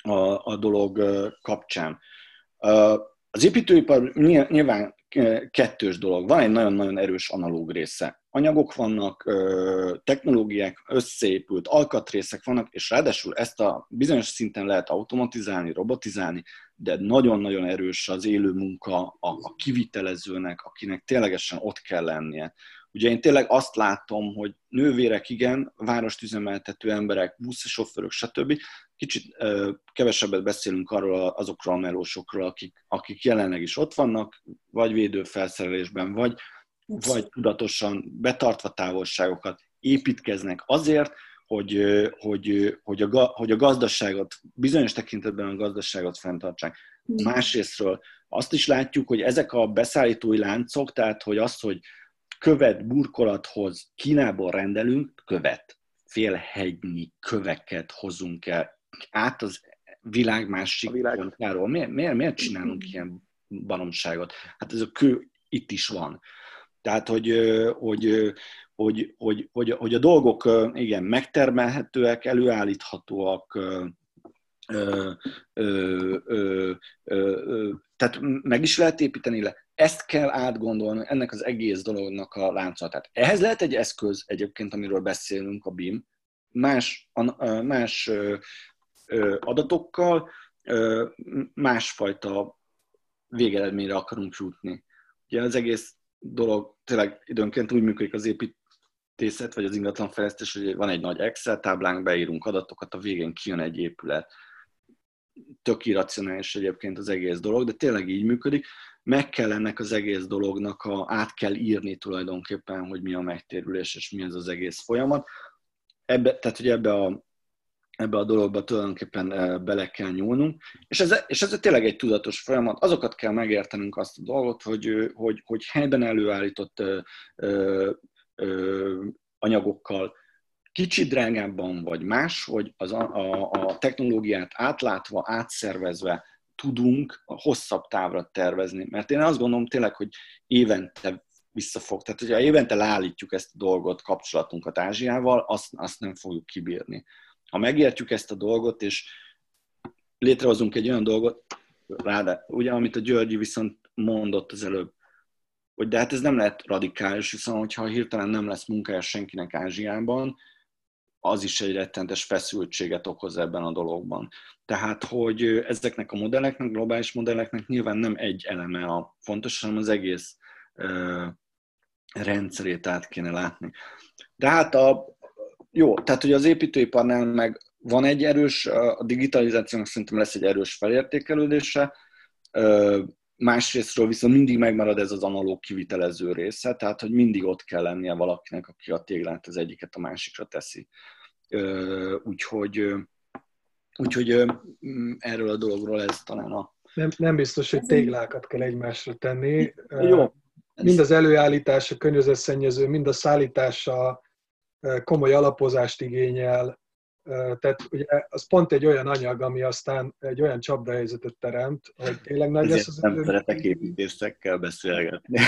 a, a dolog kapcsán. Az építőipar nyilván kettős dolog. Van egy nagyon-nagyon erős analóg része anyagok vannak, technológiák, összeépült alkatrészek vannak, és ráadásul ezt a bizonyos szinten lehet automatizálni, robotizálni, de nagyon-nagyon erős az élő munka a, kivitelezőnek, akinek ténylegesen ott kell lennie. Ugye én tényleg azt látom, hogy nővérek igen, várost üzemeltető emberek, buszsofőrök, stb. Kicsit kevesebbet beszélünk arról azokról a melósokról, akik, akik jelenleg is ott vannak, vagy védőfelszerelésben, vagy vagy tudatosan betartva távolságokat építkeznek azért, hogy, hogy, hogy, a, hogy a gazdaságot, bizonyos tekintetben a gazdaságot fenntartsák. Másrésztről azt is látjuk, hogy ezek a beszállítói láncok, tehát hogy az, hogy követ burkolathoz Kínából rendelünk, követ, félhegynyi köveket hozunk el át az világ másik világ. pontjáról. Miért, miért, miért csinálunk ilyen baromságot? Hát ez a kő itt is van. Tehát, hogy, hogy, hogy, hogy, hogy, hogy a dolgok igen, megtermelhetőek, előállíthatóak, Ö, ö, ö, ö, tehát meg is lehet építeni le. Ezt kell átgondolni, ennek az egész dolognak a láncolatát. Ehhez lehet egy eszköz egyébként, amiről beszélünk, a BIM, más, más adatokkal, másfajta végeredményre akarunk jutni. Ugye az egész dolog tényleg időnként úgy működik az építészet, vagy az ingatlanfejlesztés, hogy van egy nagy Excel táblánk, beírunk adatokat, a végén kijön egy épület. Tök irracionális egyébként az egész dolog, de tényleg így működik. Meg kell ennek az egész dolognak, a, át kell írni tulajdonképpen, hogy mi a megtérülés, és mi ez az egész folyamat. Ebbe, tehát, hogy ebbe a ebbe a dologba tulajdonképpen bele kell nyúlnunk, és ez, és ez tényleg egy tudatos folyamat. Azokat kell megértenünk azt a dolgot, hogy, hogy, hogy helyben előállított ö, ö, ö, anyagokkal kicsit drágábban vagy más, hogy az a, a, a technológiát átlátva, átszervezve tudunk hosszabb távra tervezni. Mert én azt gondolom tényleg, hogy évente visszafog. Tehát, hogyha évente leállítjuk ezt a dolgot, kapcsolatunkat Ázsiával, azt, azt nem fogjuk kibírni. Ha megértjük ezt a dolgot, és létrehozunk egy olyan dolgot, ráadásul, ugye, amit a Györgyi viszont mondott az előbb, hogy de hát ez nem lehet radikális, hiszen hogyha hirtelen nem lesz munkája senkinek Ázsiában, az is egy rettentes feszültséget okoz ebben a dologban. Tehát, hogy ezeknek a modelleknek, globális modelleknek nyilván nem egy eleme a fontos, hanem az egész ö, rendszerét át kéne látni. De hát a, jó, tehát hogy az építőiparnál meg van egy erős, a digitalizációnak szerintem lesz egy erős felértékelődése, másrésztről viszont mindig megmarad ez az analóg kivitelező része, tehát hogy mindig ott kell lennie valakinek, aki a téglát az egyiket a másikra teszi. Úgyhogy, úgyhogy erről a dologról ez talán a... Nem, nem biztos, hogy téglákat kell egymásra tenni. Jó. Mind az előállítás, a környezetszennyező, mind a szállítása komoly alapozást igényel, tehát ugye az pont egy olyan anyag, ami aztán egy olyan csapdahelyzetet teremt, hogy tényleg nagy lesz az nem szeretek építészekkel beszélgetni.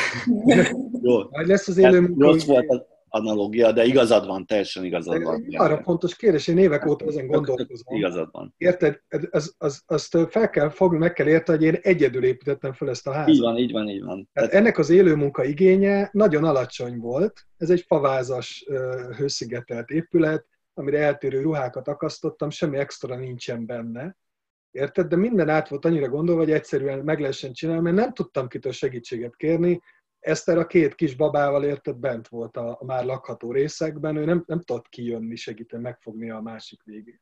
(laughs) Jó. Nagy lesz az élő munka. Rossz volt az analógia, de igazad van, teljesen igazad van. Arra fontos kérdés, én évek óta ezen gondolkozom. Igazad van. Érted? Az, az, azt fel kell fogni, meg kell érteni, hogy én egyedül építettem fel ezt a házat. Így van, így van, így van. Tehát ennek az élő munka igénye nagyon alacsony volt. Ez egy favázas, hőszigetelt épület, amire eltérő ruhákat akasztottam, semmi extra nincsen benne. Érted? De minden át volt annyira gondolva, hogy egyszerűen meg lehessen csinálni, mert nem tudtam kitől segítséget kérni. Eszter a két kis babával érted, bent volt a, a már lakható részekben, ő nem, nem tudott kijönni, segíteni, megfogni a másik végét.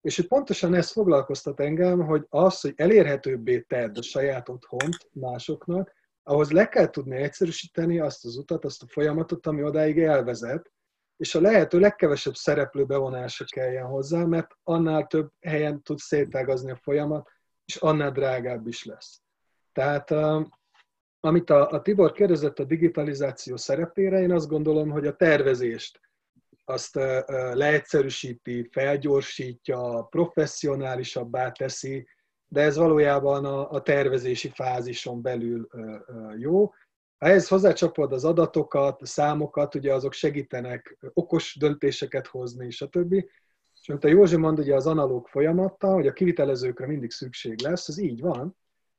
És hogy pontosan ez foglalkoztat engem, hogy az, hogy elérhetőbbé tedd a saját otthont másoknak, ahhoz le kell tudni egyszerűsíteni azt az utat, azt a folyamatot, ami odáig elvezet, és a lehető legkevesebb szereplő bevonása kelljen hozzá, mert annál több helyen tud szétágazni a folyamat, és annál drágább is lesz. Tehát amit a, a Tibor kérdezett a digitalizáció szerepére, én azt gondolom, hogy a tervezést azt leegyszerűsíti, felgyorsítja, professzionálisabbá teszi, de ez valójában a, a tervezési fázison belül jó, ha ehhez hozzácsapod az adatokat, a számokat, ugye azok segítenek okos döntéseket hozni, stb. És mint a Józsi mond, ugye az analóg folyamatta, hogy a kivitelezőkre mindig szükség lesz, ez így van,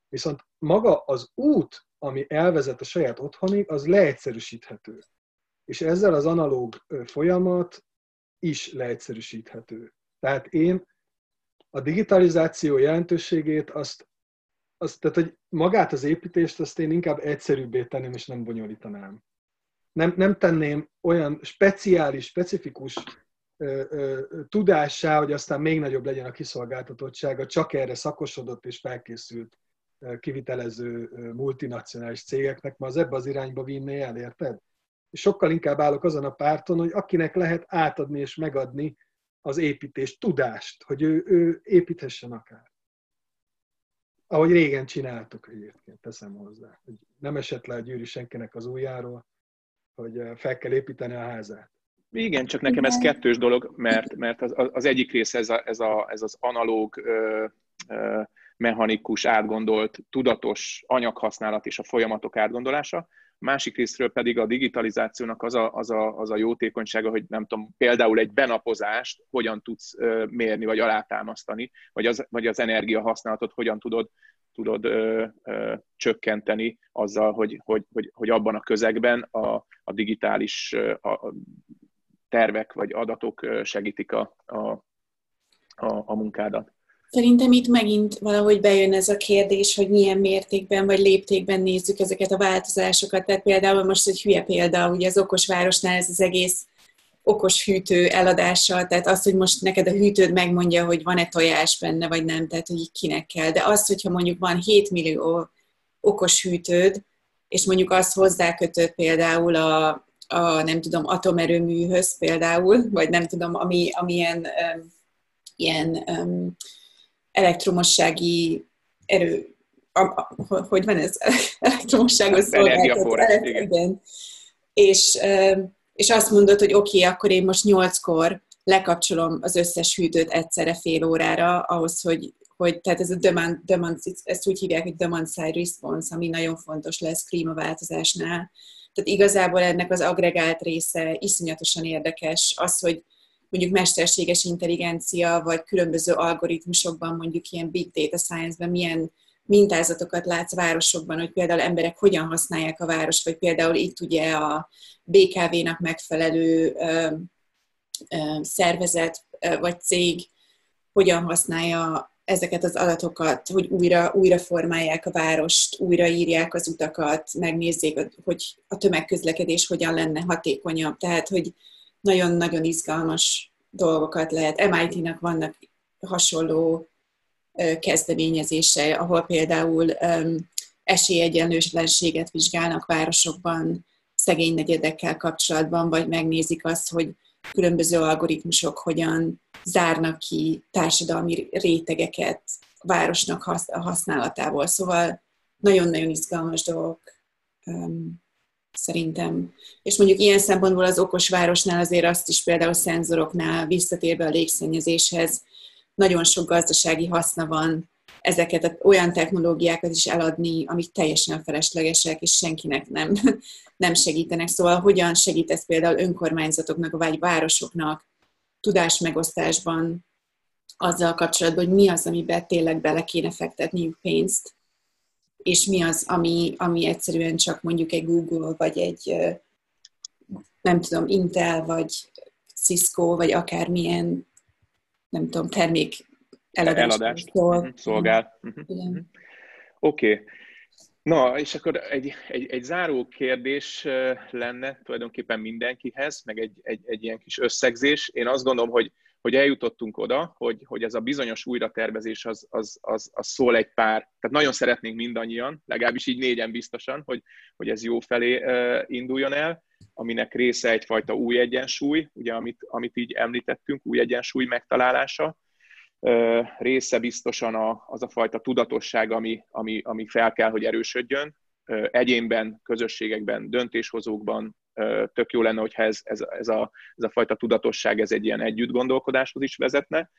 viszont maga az út, ami elvezet a saját otthonig, az leegyszerűsíthető. És ezzel az analóg folyamat is leegyszerűsíthető. Tehát én a digitalizáció jelentőségét azt az, tehát, hogy magát az építést azt én inkább egyszerűbbé tenném, és nem bonyolítanám. Nem, nem tenném olyan speciális, specifikus ö, ö, tudássá, hogy aztán még nagyobb legyen a kiszolgáltatottsága, csak erre szakosodott és felkészült kivitelező multinacionális cégeknek, ma az ebbe az irányba vinné el, érted? És sokkal inkább állok azon a párton, hogy akinek lehet átadni és megadni az építés tudást, hogy ő, ő építhessen akár ahogy régen csináltuk egyébként, teszem hozzá. Hogy nem esett le a gyűrű senkinek az ujjáról, hogy eh, fel kell építeni a házát. Igen, csak nekem ez kettős dolog, mert, mert az, az egyik része ez, a, ez, a, ez az analóg, ö, ö, mechanikus, átgondolt, tudatos anyaghasználat és a folyamatok átgondolása, másik részről pedig a digitalizációnak az a, az, a, az a jótékonysága, hogy nem tudom, például egy benapozást hogyan tudsz mérni, vagy alátámasztani, vagy az, vagy az energiahasználatot hogyan tudod, tudod ö, ö, csökkenteni azzal, hogy, hogy, hogy, hogy abban a közegben a, a digitális a, a tervek vagy adatok segítik a, a, a, a munkádat. Szerintem itt megint valahogy bejön ez a kérdés, hogy milyen mértékben vagy léptékben nézzük ezeket a változásokat. Tehát például most egy hülye példa, ugye az okos városnál ez az egész okos hűtő eladása, tehát az, hogy most neked a hűtőd megmondja, hogy van-e tojás benne, vagy nem, tehát hogy kinek kell. De az, hogyha mondjuk van 7 millió okos hűtőd, és mondjuk azt hozzákötött például a, a nem tudom, atomerőműhöz például, vagy nem tudom, ami, amilyen um, ilyen um, elektromossági erő, a, a, hogy van ez? (laughs) Elektromosságos szolgáltató. Igen. És, és azt mondod, hogy oké, okay, akkor én most nyolckor lekapcsolom az összes hűtőt egyszerre fél órára, ahhoz, hogy, hogy tehát ez a demand, demand, ezt úgy hívják, hogy demand side response, ami nagyon fontos lesz klímaváltozásnál. Tehát igazából ennek az agregált része iszonyatosan érdekes, az, hogy mondjuk mesterséges intelligencia, vagy különböző algoritmusokban, mondjuk ilyen big data science-ben milyen mintázatokat látsz városokban, hogy például emberek hogyan használják a város, vagy például itt ugye a BKV-nak megfelelő ö, ö, szervezet ö, vagy cég hogyan használja ezeket az adatokat, hogy újra, újra formálják a várost, újraírják az utakat, megnézzék, hogy a tömegközlekedés hogyan lenne hatékonyabb. Tehát, hogy nagyon-nagyon izgalmas dolgokat lehet. MIT-nak vannak hasonló kezdeményezése, ahol például esélyegyenlőtlenséget vizsgálnak városokban, szegény negyedekkel kapcsolatban, vagy megnézik azt, hogy különböző algoritmusok hogyan zárnak ki társadalmi rétegeket városnak használatából. Szóval nagyon-nagyon izgalmas dolgok szerintem. És mondjuk ilyen szempontból az okos városnál azért azt is például szenzoroknál visszatérve a légszennyezéshez nagyon sok gazdasági haszna van ezeket olyan technológiákat is eladni, amik teljesen feleslegesek, és senkinek nem, (laughs) nem segítenek. Szóval hogyan segít ez például önkormányzatoknak, vagy városoknak tudásmegosztásban azzal kapcsolatban, hogy mi az, amiben tényleg bele kéne fektetniük pénzt, és mi az, ami, ami egyszerűen csak mondjuk egy Google, vagy egy nem tudom, Intel, vagy Cisco, vagy akármilyen nem tudom, termék eladást, eladást szol. Mhm, szolgál. Uh-huh. Oké. Okay. Na, és akkor egy, egy, egy záró kérdés lenne tulajdonképpen mindenkihez, meg egy, egy, egy ilyen kis összegzés. Én azt gondolom, hogy hogy eljutottunk oda, hogy, hogy ez a bizonyos újratervezés az, az, az, az szól egy pár, tehát nagyon szeretnénk mindannyian, legalábbis így négyen biztosan, hogy, hogy ez jó felé induljon el, aminek része egyfajta új egyensúly, ugye amit, amit így említettünk, új egyensúly megtalálása, része biztosan a, az a fajta tudatosság, ami, ami, ami fel kell, hogy erősödjön, egyénben, közösségekben, döntéshozókban, tök jó lenne, hogyha ez, ez, ez, a, ez a fajta tudatosság ez egy ilyen együtt gondolkodáshoz is vezetne,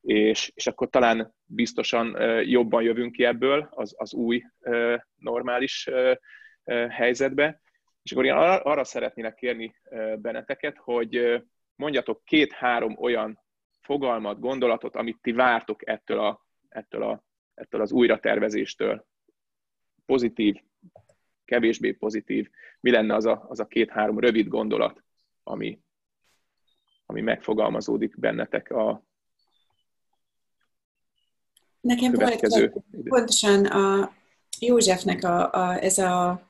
és, és akkor talán biztosan jobban jövünk ki ebből az, az új normális helyzetbe. És akkor én arra, szeretnélek kérni benneteket, hogy mondjatok két-három olyan fogalmat, gondolatot, amit ti vártok ettől, a, ettől, a, ettől az újratervezéstől. Pozitív, kevésbé pozitív, mi lenne az a, az a két-három rövid gondolat, ami, ami megfogalmazódik bennetek a Nekem következő volt, pontosan a Józsefnek a, a, ez a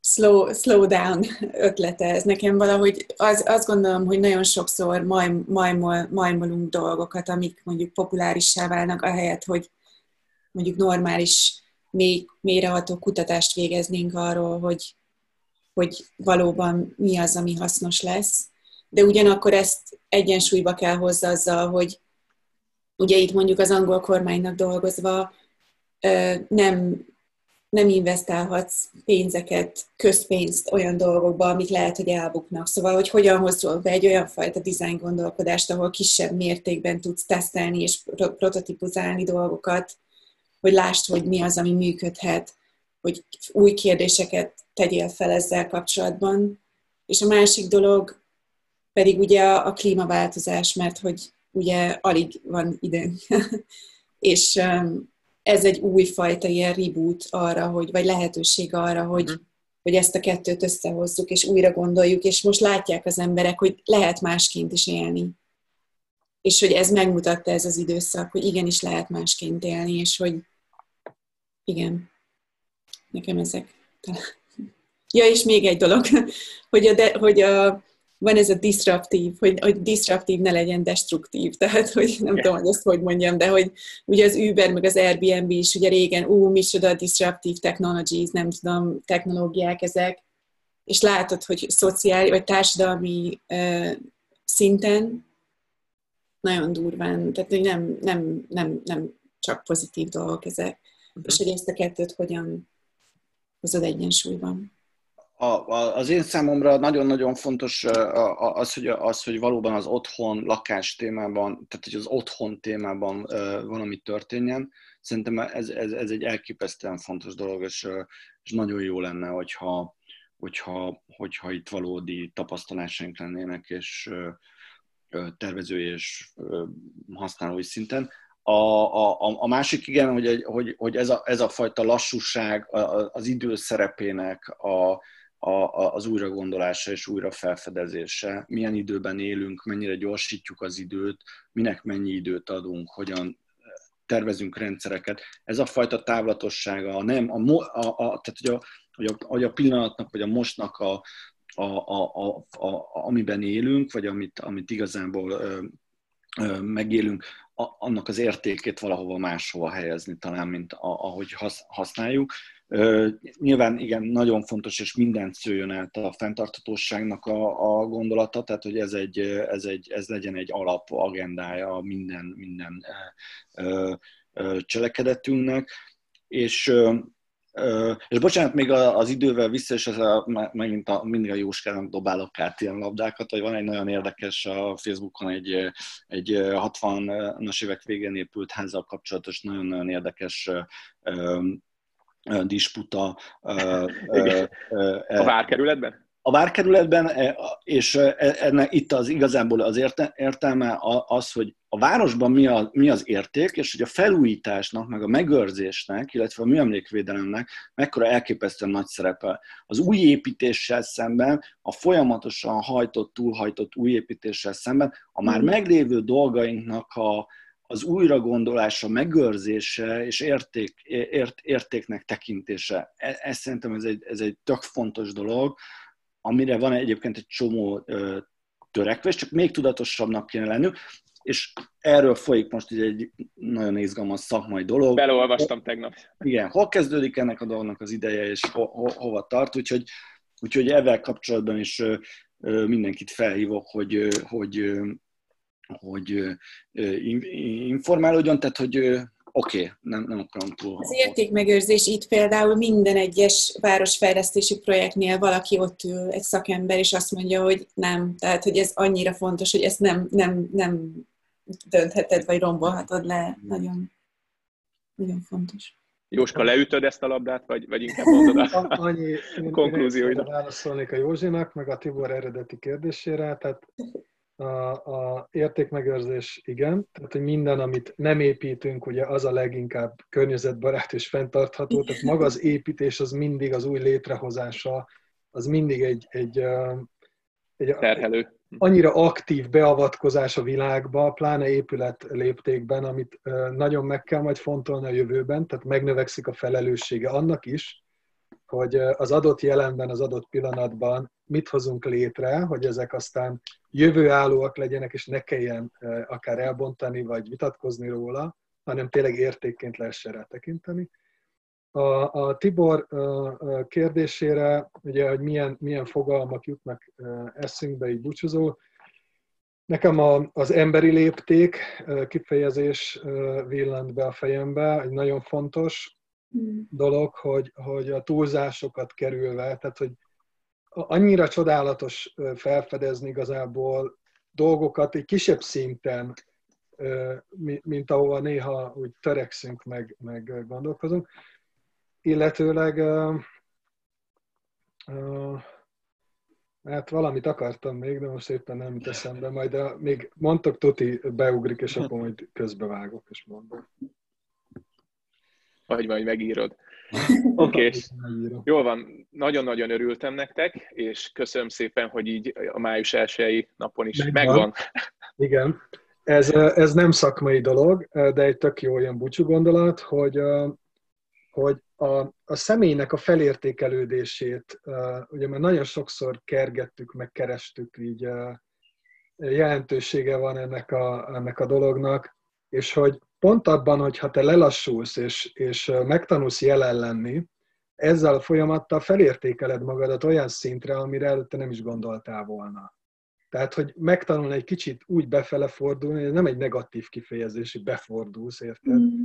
slow, slow down ötlete, ez nekem valahogy az, azt gondolom, hogy nagyon sokszor majm, majmol, majmolunk dolgokat, amik mondjuk populárissá válnak, ahelyett, hogy mondjuk normális még mélyreható kutatást végeznénk arról, hogy, hogy valóban mi az, ami hasznos lesz. De ugyanakkor ezt egyensúlyba kell hozza azzal, hogy ugye itt mondjuk az angol kormánynak dolgozva nem, nem investálhatsz pénzeket, közpénzt olyan dolgokba, amik lehet, hogy elbuknak. Szóval, hogy hogyan hozol be egy olyan fajta design gondolkodást, ahol kisebb mértékben tudsz tesztelni és prototipuzálni dolgokat, hogy lásd, hogy mi az, ami működhet, hogy új kérdéseket tegyél fel ezzel kapcsolatban. És a másik dolog pedig ugye a, a klímaváltozás, mert hogy ugye alig van időnk. (laughs) és um, ez egy újfajta ilyen reboot arra, hogy, vagy lehetőség arra, hogy, mm. hogy ezt a kettőt összehozzuk, és újra gondoljuk, és most látják az emberek, hogy lehet másként is élni és hogy ez megmutatta ez az időszak, hogy igenis lehet másként élni, és hogy igen, nekem ezek. Ja, és még egy dolog, (laughs) hogy, a de, hogy a, van ez a disruptív, hogy, hogy disruptív ne legyen destruktív, (laughs) tehát hogy nem yeah. tudom, hogy ezt hogy mondjam, de hogy ugye az Uber meg az Airbnb is ugye régen, ú, micsoda disruptív technologies, nem tudom, technológiák ezek, és látod, hogy szociális vagy társadalmi uh, szinten nagyon durván, tehát hogy nem, nem, nem, nem csak pozitív dolgok ezek. És hogy ezt a kettőt hogyan hozod egyensúlyban. A, a, az én számomra nagyon-nagyon fontos az hogy, az, hogy valóban az otthon, lakás témában, tehát hogy az otthon témában valami történjen. Szerintem ez, ez, ez egy elképesztően fontos dolog, és, és nagyon jó lenne, hogyha, hogyha, hogyha itt valódi tapasztalásaink lennének, és tervezői és használói szinten. A, a, a másik igen, hogy, hogy, hogy ez, a, ez a fajta lassúság az idő szerepének a, a, az újragondolása és újra felfedezése. Milyen időben élünk, mennyire gyorsítjuk az időt, minek mennyi időt adunk, hogyan tervezünk rendszereket. Ez a fajta távlatossága, a nem, a, a, a, tehát hogy a, hogy a, hogy a pillanatnak, vagy a mostnak a, a, a, a, a, amiben élünk, vagy amit, amit igazából megélünk, annak az értékét valahova máshova helyezni talán, mint a, ahogy hasz, használjuk. Nyilván igen, nagyon fontos, és mindent szőjön át a fenntarthatóságnak a, a gondolata, tehát hogy ez, egy, ez, egy, ez legyen egy alap agendája minden, minden ö, ö, cselekedetünknek, és és bocsánat, még az idővel vissza, és ez a, megint a, mindig a Jóskának dobálok át ilyen labdákat, hogy van egy nagyon érdekes a Facebookon egy, egy 60-as évek végén épült házzal kapcsolatos nagyon-nagyon érdekes disputa. a várkerületben? A várkerületben, e, és e, ennek itt az igazából az értelme az, hogy a városban mi, a, mi az érték, és hogy a felújításnak, meg a megőrzésnek, illetve a műemlékvédelemnek mekkora elképesztően nagy szerepe. Az új építéssel szemben, a folyamatosan hajtott, túlhajtott új építéssel szemben, a már mm. meglévő dolgainknak a, az újragondolása, megőrzése és érték, ért, értéknek tekintése. E, ez szerintem ez egy, ez egy tök fontos dolog, amire van egyébként egy csomó törekvés, csak még tudatosabbnak kéne lennünk, és erről folyik most egy nagyon izgalmas szakmai dolog. Belolvastam tegnap. Igen, hol kezdődik ennek a dolognak az ideje, és ho, ho, hova tart, úgyhogy, úgyhogy ezzel kapcsolatban is mindenkit felhívok, hogy, hogy, hogy informálódjon, tehát hogy oké, okay, nem, nem akarom túl. Az értékmegőrzés itt például minden egyes városfejlesztési projektnél valaki ott ül, egy szakember, és azt mondja, hogy nem. Tehát, hogy ez annyira fontos, hogy ezt nem, nem, nem döntheted, vagy rombolhatod le. Nagyon, nagyon fontos. Jóska, leütöd ezt a labdát, vagy, vagy inkább mondod a, (laughs) Annyi, (laughs) konklúzióidat? Válaszolnék a Józsinak, meg a Tibor eredeti kérdésére. Tehát a, a értékmegőrzés igen, tehát hogy minden, amit nem építünk, ugye az a leginkább környezetbarát és fenntartható, tehát maga az építés az mindig az új létrehozása, az mindig egy, egy, egy terhelő. annyira aktív beavatkozás a világba, pláne épület léptékben, amit nagyon meg kell majd fontolni a jövőben, tehát megnövekszik a felelőssége annak is, hogy az adott jelenben, az adott pillanatban mit hozunk létre, hogy ezek aztán jövőállóak legyenek, és ne kelljen akár elbontani, vagy vitatkozni róla, hanem tényleg értékként lehessen rá tekinteni. A, a Tibor kérdésére, ugye, hogy milyen, milyen fogalmak jutnak eszünkbe így búcsúzó, Nekem a, az emberi lépték kifejezés villant be a fejembe, egy nagyon fontos. Dolog, hogy, hogy a túlzásokat kerülve, tehát hogy annyira csodálatos felfedezni igazából dolgokat egy kisebb szinten, mint ahova néha úgy törekszünk, meg, meg gondolkozunk. Illetőleg hát valamit akartam még, de most éppen nem teszem be, majd a, még mondtok, Tuti beugrik, és akkor majd közbevágok, és mondom. Vagy majd megírod. (laughs) Oké, okay. jól van. Nagyon-nagyon örültem nektek, és köszönöm szépen, hogy így a május elsői napon is megvan. megvan. Igen. Ez, ez nem szakmai dolog, de egy tök jó olyan búcsú gondolat, hogy, hogy a, a személynek a felértékelődését, ugye már nagyon sokszor kergettük, meg kerestük, így jelentősége van ennek a, ennek a dolognak, és hogy pont abban, hogy ha te lelassulsz és, és megtanulsz jelen lenni, ezzel a folyamattal felértékeled magadat olyan szintre, amire előtte nem is gondoltál volna. Tehát, hogy megtanulni egy kicsit úgy befele fordulni, ez nem egy negatív kifejezés, hogy befordulsz, érted? Mm.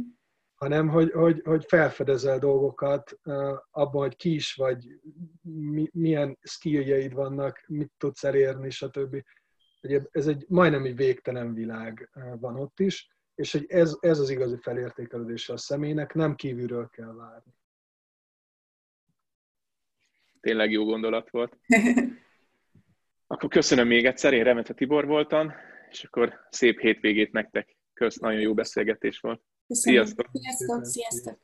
Hanem, hogy, hogy, hogy felfedezel dolgokat abban, hogy ki is vagy, mi, milyen skilljeid vannak, mit tudsz elérni, stb. Ez egy majdnem egy végtelen világ van ott is, és hogy ez, ez az igazi felértékelődése a személynek, nem kívülről kell várni. Tényleg jó gondolat volt. (laughs) Akkor köszönöm még egyszer, én Remete Tibor voltam, és akkor szép hétvégét nektek. Kösz, nagyon jó beszélgetés volt. Köszönöm. Sziasztok! Sziasztok! Sziasztok.